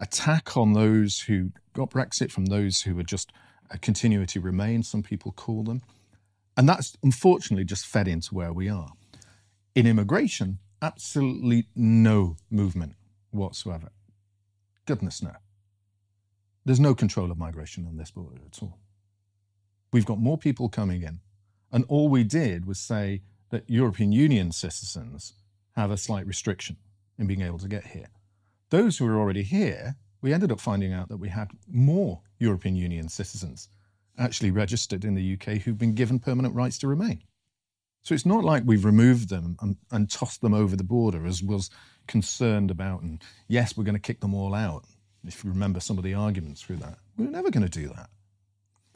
Speaker 1: attack on those who got Brexit from those who were just a continuity remain, some people call them. And that's unfortunately just fed into where we are. In immigration, absolutely no movement whatsoever. Goodness no. There's no control of migration on this border at all. We've got more people coming in, and all we did was say that European Union citizens have a slight restriction in being able to get here. Those who are already here, we ended up finding out that we had more European Union citizens actually registered in the UK who've been given permanent rights to remain. So it's not like we've removed them and, and tossed them over the border as was concerned about. And yes, we're going to kick them all out. If you remember some of the arguments through that, we were never going to do that.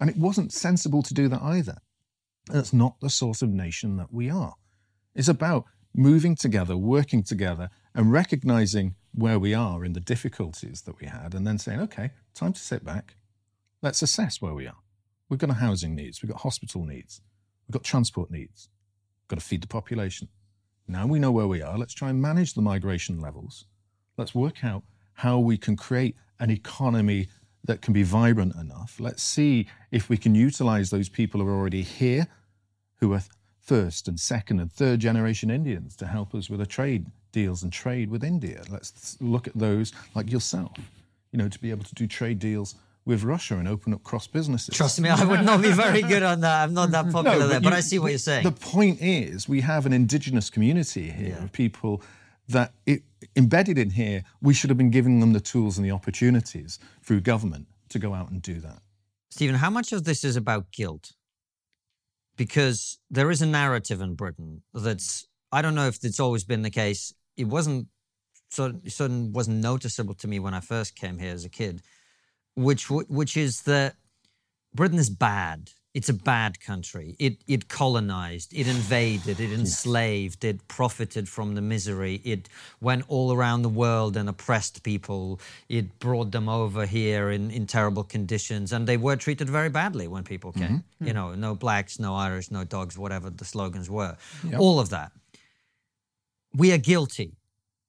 Speaker 1: And it wasn't sensible to do that either. That's not the sort of nation that we are. It's about moving together, working together, and recognizing where we are in the difficulties that we had, and then saying, okay, time to sit back. Let's assess where we are. We've got housing needs, we've got hospital needs, we've got transport needs, we've got to feed the population. Now we know where we are. Let's try and manage the migration levels. Let's work out how we can create an economy that can be vibrant enough. Let's see if we can utilize those people who are already here, who are first and second and third generation Indians, to help us with the trade deals and trade with India. Let's look at those like yourself, you know, to be able to do trade deals with Russia and open up cross businesses.
Speaker 3: Trust me, I would not be very good on that. I'm not that popular no, there, but you, I see what you're saying.
Speaker 1: The point is, we have an indigenous community here yeah. of people that it, embedded in here, we should have been giving them the tools and the opportunities through government to go out and do that.
Speaker 3: Steven, how much of this is about guilt? Because there is a narrative in Britain that's, I don't know if it's always been the case. It wasn't, so, so wasn't noticeable to me when I first came here as a kid which which is that Britain is bad. It's a bad country. It it colonized, it invaded, it enslaved, it profited from the misery. It went all around the world and oppressed people. It brought them over here in, in terrible conditions, and they were treated very badly when people came. Mm-hmm. You know, no blacks, no Irish, no dogs, whatever the slogans were. Yep. All of that. We are guilty.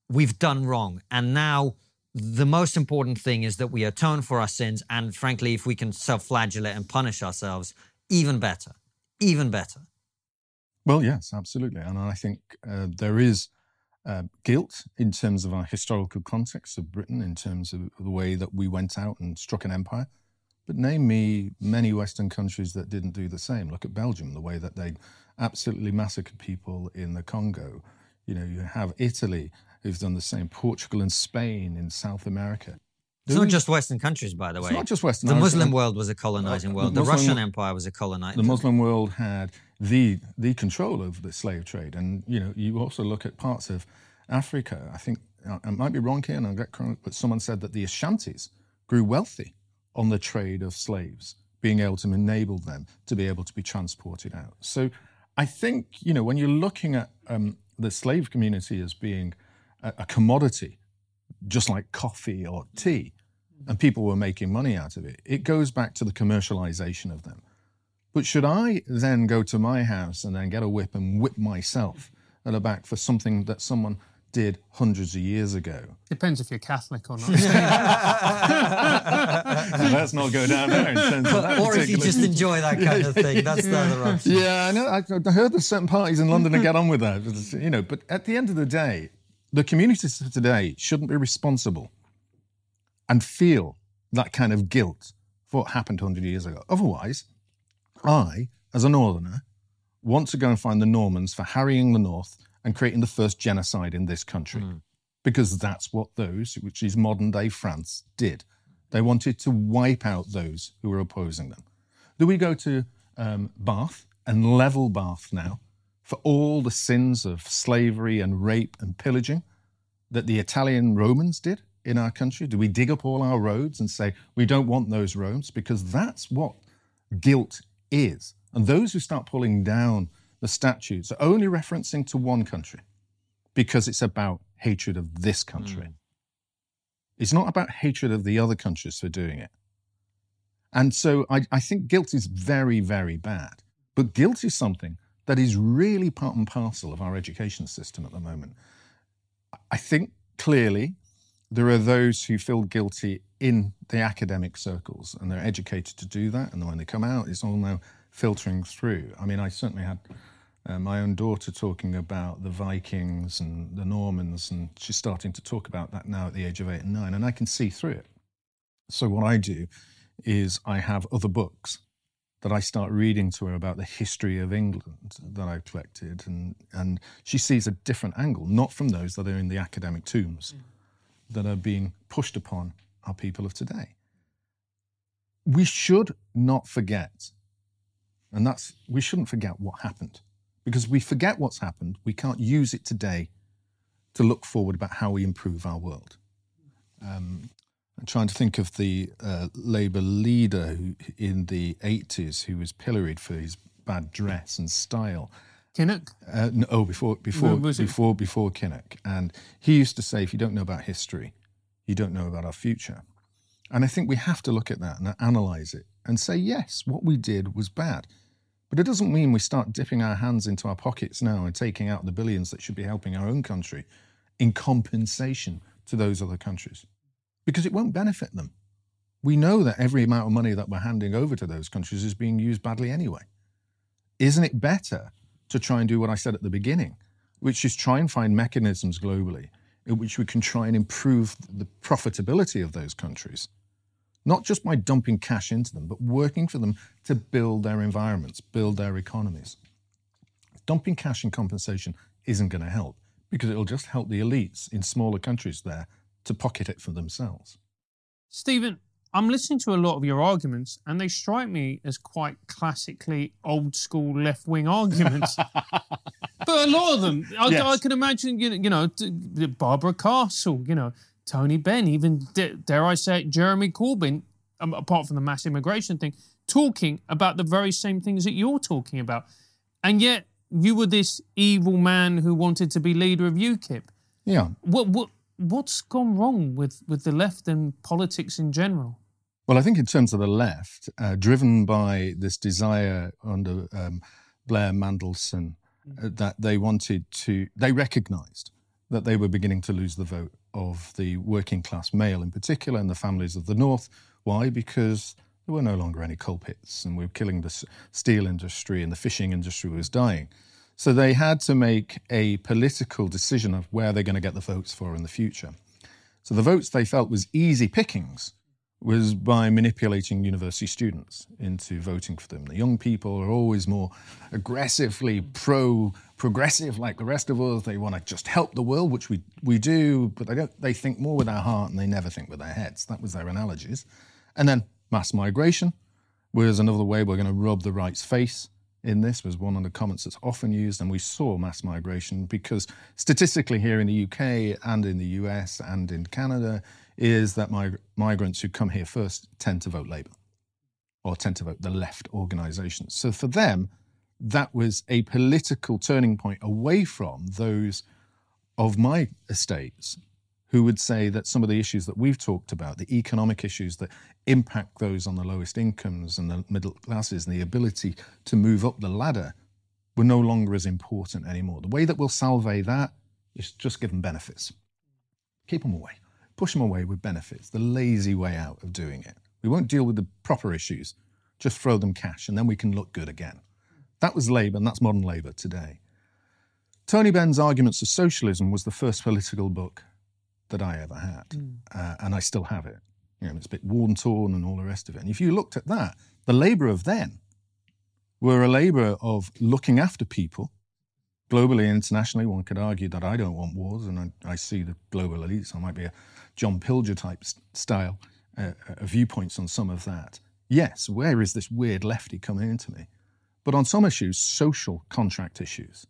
Speaker 3: We've done wrong, and now the most important thing is that we atone for our sins. And frankly, if we can self flagellate and punish ourselves, even better, even better.
Speaker 1: Well, yes, absolutely. And I think uh, there is uh, guilt in terms of our historical context of Britain, in terms of the way that we went out and struck an empire. But name me many Western countries that didn't do the same. Look at Belgium, the way that they absolutely massacred people in the Congo. You know, you have Italy who've done the same. Portugal and Spain in South America.
Speaker 3: It's not just Western countries, by the way.
Speaker 1: It's not just Western.
Speaker 3: The Muslim world was a colonizing uh, world. The, Russian Empire was a colonizing.
Speaker 1: The Muslim world had the the control over the slave trade, and you know you also look at parts of Africa. I think I might be wrong here, and I'll get correct, but someone said that the Ashantis grew wealthy on the trade of slaves, being able to enable them to be able to be transported out. So I think you know when you're looking at um, the slave community as being a, a commodity, just like coffee or tea, and people were making money out of it. It goes back to the commercialization of them. But should I then go to my house and then get a whip and whip myself at the back for something that someone did hundreds of years ago.
Speaker 2: Depends if you're Catholic or not.
Speaker 1: let's not go down there in terms of that.
Speaker 3: Or if you just enjoy that kind of thing. That's the other option.
Speaker 1: Yeah, I know. I heard there's certain parties in London that get on with that. You know, but at the end of the day, the communities today shouldn't be responsible and feel that kind of guilt for what happened 100 years ago. Otherwise, I, as a northerner, want to go and find the Normans for harrying the North and creating the first genocide in this country. Mm. Because that's what those, which is modern day France, did. They wanted to wipe out those who were opposing them. Do we go to um, Bath and level Bath now for all the sins of slavery and rape and pillaging that the Italian Romans did in our country? Do we dig up all our roads and say, we don't want those roads? Because that's what guilt is. And those who start pulling down the statutes are only referencing to one country because it's about hatred of this country. Mm. It's not about hatred of the other countries for doing it. And so I, I think guilt is very, very bad. But guilt is something that is really part and parcel of our education system at the moment. I think clearly there are those who feel guilty in the academic circles and they're educated to do that. And when they come out, it's all now filtering through. I mean, I certainly had uh, my own daughter talking about the Vikings and the Normans, and she's starting to talk about that now at the age of eight and nine, and I can see through it. So, what I do is I have other books that I start reading to her about the history of England that I've collected, and, and she sees a different angle, not from those that are in the academic tombs mm. that are being pushed upon our people of today. We should not forget, and that's we shouldn't forget what happened, because we forget what's happened, we can't use it today to look forward about how we improve our world. Um, I'm trying to think of the uh, Labour leader who, in the 80s who was pilloried for his bad dress and style.
Speaker 2: Kinnock?
Speaker 1: Uh, no, oh, before before before before Kinnock, and he used to say, "If you don't know about history, you don't know about our future." And I think we have to look at that and analyze it and say, yes, what we did was bad. But it doesn't mean we start dipping our hands into our pockets now and taking out the billions that should be helping our own country in compensation to those other countries because it won't benefit them. We know that every amount of money that we're handing over to those countries is being used badly anyway. Isn't it better to try and do what I said at the beginning, which is try and find mechanisms globally in which we can try and improve the profitability of those countries? Not just by dumping cash into them, but working for them to build their environments, build their economies. Dumping cash in compensation isn't going to help because it'll just help the elites in smaller countries there to pocket it for themselves.
Speaker 2: Steven, I'm listening to a lot of your arguments, and they strike me as quite classically old school left wing arguments. but a lot of them, I, yes. I, can imagine, you know, you know, Barbara Castle, you know, Tony Benn, even dare I say it, Jeremy Corbyn, um, apart from the mass immigration thing, talking about the very same things that you're talking about, and yet you were this evil man who wanted to be leader of UKIP.
Speaker 1: Yeah.
Speaker 2: What what what's gone wrong with, with the left and politics in general?
Speaker 1: Well, I think in terms of the left, uh, driven by this desire under um, Blair Mandelson uh, that they wanted to, they recognized that they were beginning to lose the vote of the working class male in particular and the families of the North. Why? Because there were no longer any coal pits and we were killing the steel industry and the fishing industry was dying. So they had to make a political decision of where they're going to get the votes for in the future. So the votes they felt was easy pickings was by manipulating university students into voting for them. The young people are always more aggressively pro progressive like the rest of us. They want to just help the world, which we, we do, but they don't they think more with their heart and they never think with their heads. That was their analogies. And then mass migration was another way we're going to rub the right's face in this was one of the comments that's often used, and we saw mass migration because statistically here in the UK and in the US and in Canada is that mig- migrants who come here first tend to vote Labour or tend to vote the left organisations. So for them, that was a political turning point away from those of my estates who would say that some of the issues that we've talked about, the economic issues that impact those on the lowest incomes and the middle classes and the ability to move up the ladder, were no longer as important anymore. The way that we'll salve that is just give them benefits. Keep them away. Push them away with benefits, the lazy way out of doing it. We won't deal with the proper issues, just throw them cash and then we can look good again. That was Labour and that's modern Labour today. Tony Benn's Arguments of Socialism was the first political book that I ever had, mm. uh, and I still have it. You know, it's a bit worn, torn, and all the rest of it. And if you looked at that, the Labour of then were a Labour of looking after people globally internationally. One could argue that I don't want wars, and I, I see the global elites. I might be a John Pilger type style uh, uh, viewpoints on some of that. Yes, where is this weird lefty coming into me? But on some issues, social contract issues,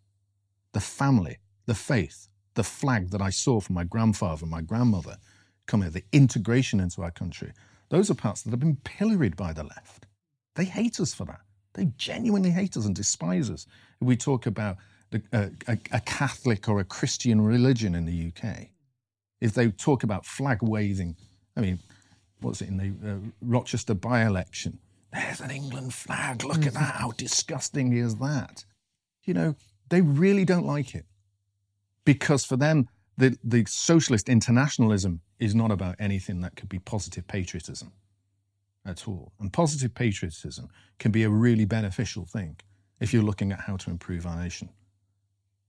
Speaker 1: the family, the faith, the flag that I saw from my grandfather and my grandmother come here, the integration into our country, those are parts that have been pilloried by the left. They hate us for that. They genuinely hate us and despise us. We talk about the, uh, a, a Catholic or a Christian religion in the UK, if they talk about flag waving, I mean, what's it in the uh, Rochester by election? There's an England flag. Look at that. How disgusting is that? You know, they really don't like it because for them, the, the socialist internationalism is not about anything that could be positive patriotism at all. And positive patriotism can be a really beneficial thing if you're looking at how to improve our nation.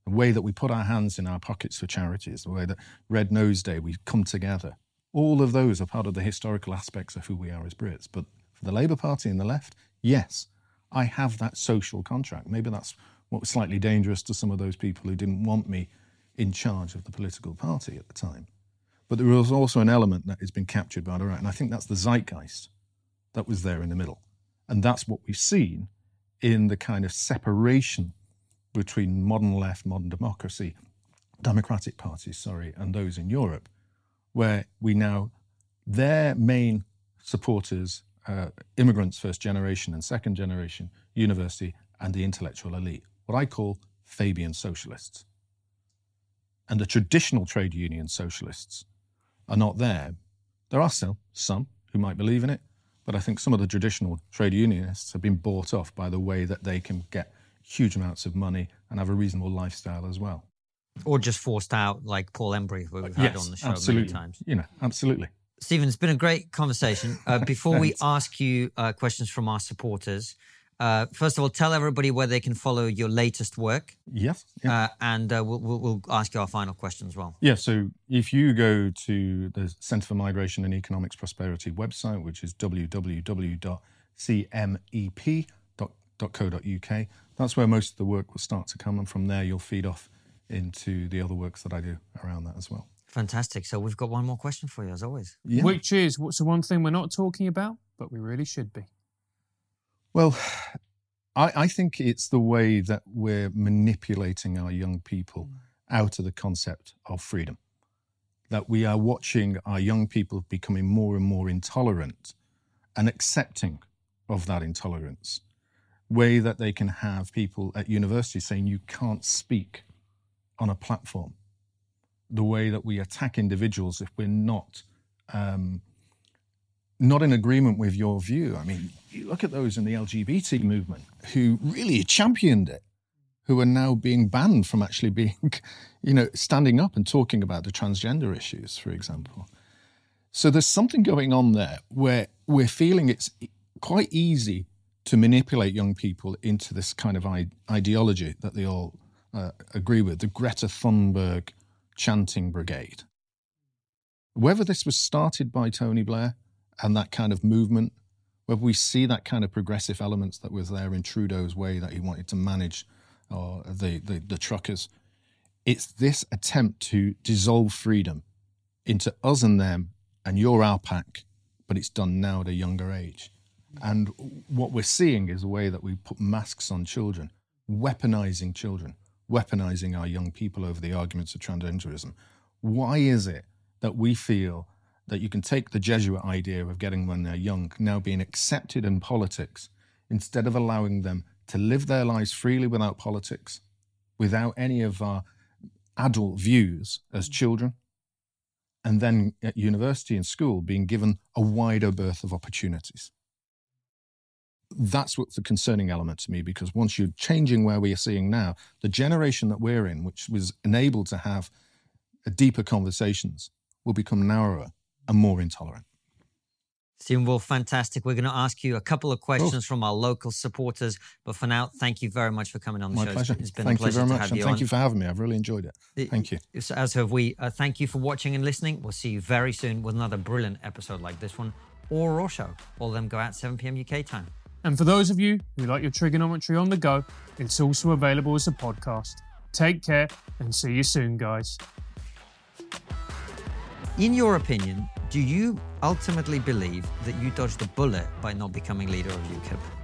Speaker 1: The way that we put our hands in our pockets for charities, the way that Red Nose Day, we come together, all of those are part of the historical aspects of who we are as Brits. But for the Labour Party and the left, yes, I have that social contract. Maybe that's what was slightly dangerous to some of those people who didn't want me in charge of the political party at the time. But there was also an element that has been captured by the right, and I think that's the zeitgeist that was there in the middle. And that's what we've seen in the kind of separation between modern left, modern democracy, democratic parties, sorry, and those in Europe, where we now, their main supporters, uh, immigrants, first generation and second generation, university, and the intellectual elite, what I call Fabian socialists. And the traditional trade union socialists are not there. There are still some who might believe in it, but I think some of the traditional trade unionists have been bought off by the way that they can get huge amounts of money and have a reasonable lifestyle as well.
Speaker 3: Or just forced out, like Paul Embery, who we've had
Speaker 1: yes,
Speaker 3: on the show
Speaker 1: absolutely.
Speaker 3: many times.
Speaker 1: You know, absolutely.
Speaker 3: Steven, it's been a great conversation. Uh, before we ask you uh, questions from our supporters, uh, first of all, tell everybody where they can follow your latest work,
Speaker 1: Yes. Yeah.
Speaker 3: uh, and uh, we'll, we'll, we'll ask you our final question as well.
Speaker 1: Yeah, so if you go to the Centre for Migration and Economics Prosperity website, which is www.cmep.co.uk, that's where most of the work will start to come. And from there, you'll feed off into the other works that I do around that as well.
Speaker 3: Fantastic. So we've got one more question for you, as always.
Speaker 1: Yeah.
Speaker 2: Which is what's the one thing we're not talking about, but we really should be.
Speaker 1: Well, I, I think it's the way that we're manipulating our young people mm. out of the concept of freedom. That we are watching our young people becoming more and more intolerant and accepting of that intolerance. Way that they can have people at university saying you can't speak on a platform. The way that we attack individuals if we're not um, not in agreement with your view. I mean, you look at those in the LGBT movement who really championed it, who are now being banned from actually being, you know, standing up and talking about the transgender issues, for example. So there's something going on there where we're feeling it's quite easy to manipulate young people into this kind of I- ideology that they all uh, agree with, the Greta Thunberg chanting brigade. Whether this was started by Tony Blair and that kind of movement, whether we see that kind of progressive elements that was there in Trudeau's way that he wanted to manage uh, the, the, the truckers, it's this attempt to dissolve freedom into us and them and you're our pack, but it's done now at a younger age. And what we're seeing is a way that we put masks on children, weaponizing children, weaponizing our young people over the arguments of transgenderism. Why is it that we feel that you can take the Jesuit idea of getting when they're young now being accepted in politics instead of allowing them to live their lives freely without politics, without any of our adult views as children, and then at university and school being given a wider berth of opportunities. That's what's the concerning element to me because once you're changing where we are seeing now, the generation that we're in, which was enabled to have deeper conversations, will become narrower and more intolerant.
Speaker 3: Steven Woolfe, fantastic. We're going to ask you a couple of questions from our local supporters. But for now, thank you very much for coming on the
Speaker 1: My
Speaker 3: show.
Speaker 1: pleasure.
Speaker 3: It's been
Speaker 1: thank
Speaker 3: a pleasure
Speaker 1: you very
Speaker 3: to
Speaker 1: much.
Speaker 3: have
Speaker 1: And
Speaker 3: you
Speaker 1: thank
Speaker 3: on.
Speaker 1: you for having me. I've really enjoyed it.
Speaker 3: It-
Speaker 1: Thank you.
Speaker 3: As as have we. Uh, thank you for watching and listening. We'll see you very soon with another brilliant episode like this one or Raw Show. All of them go out 7 p.m. UK time.
Speaker 2: And for those of you who like your Triggernometry on the go, it's also available as a podcast. Take care and see you soon, guys.
Speaker 3: In your opinion, do you ultimately believe that you dodged a bullet by not becoming leader of UKIP?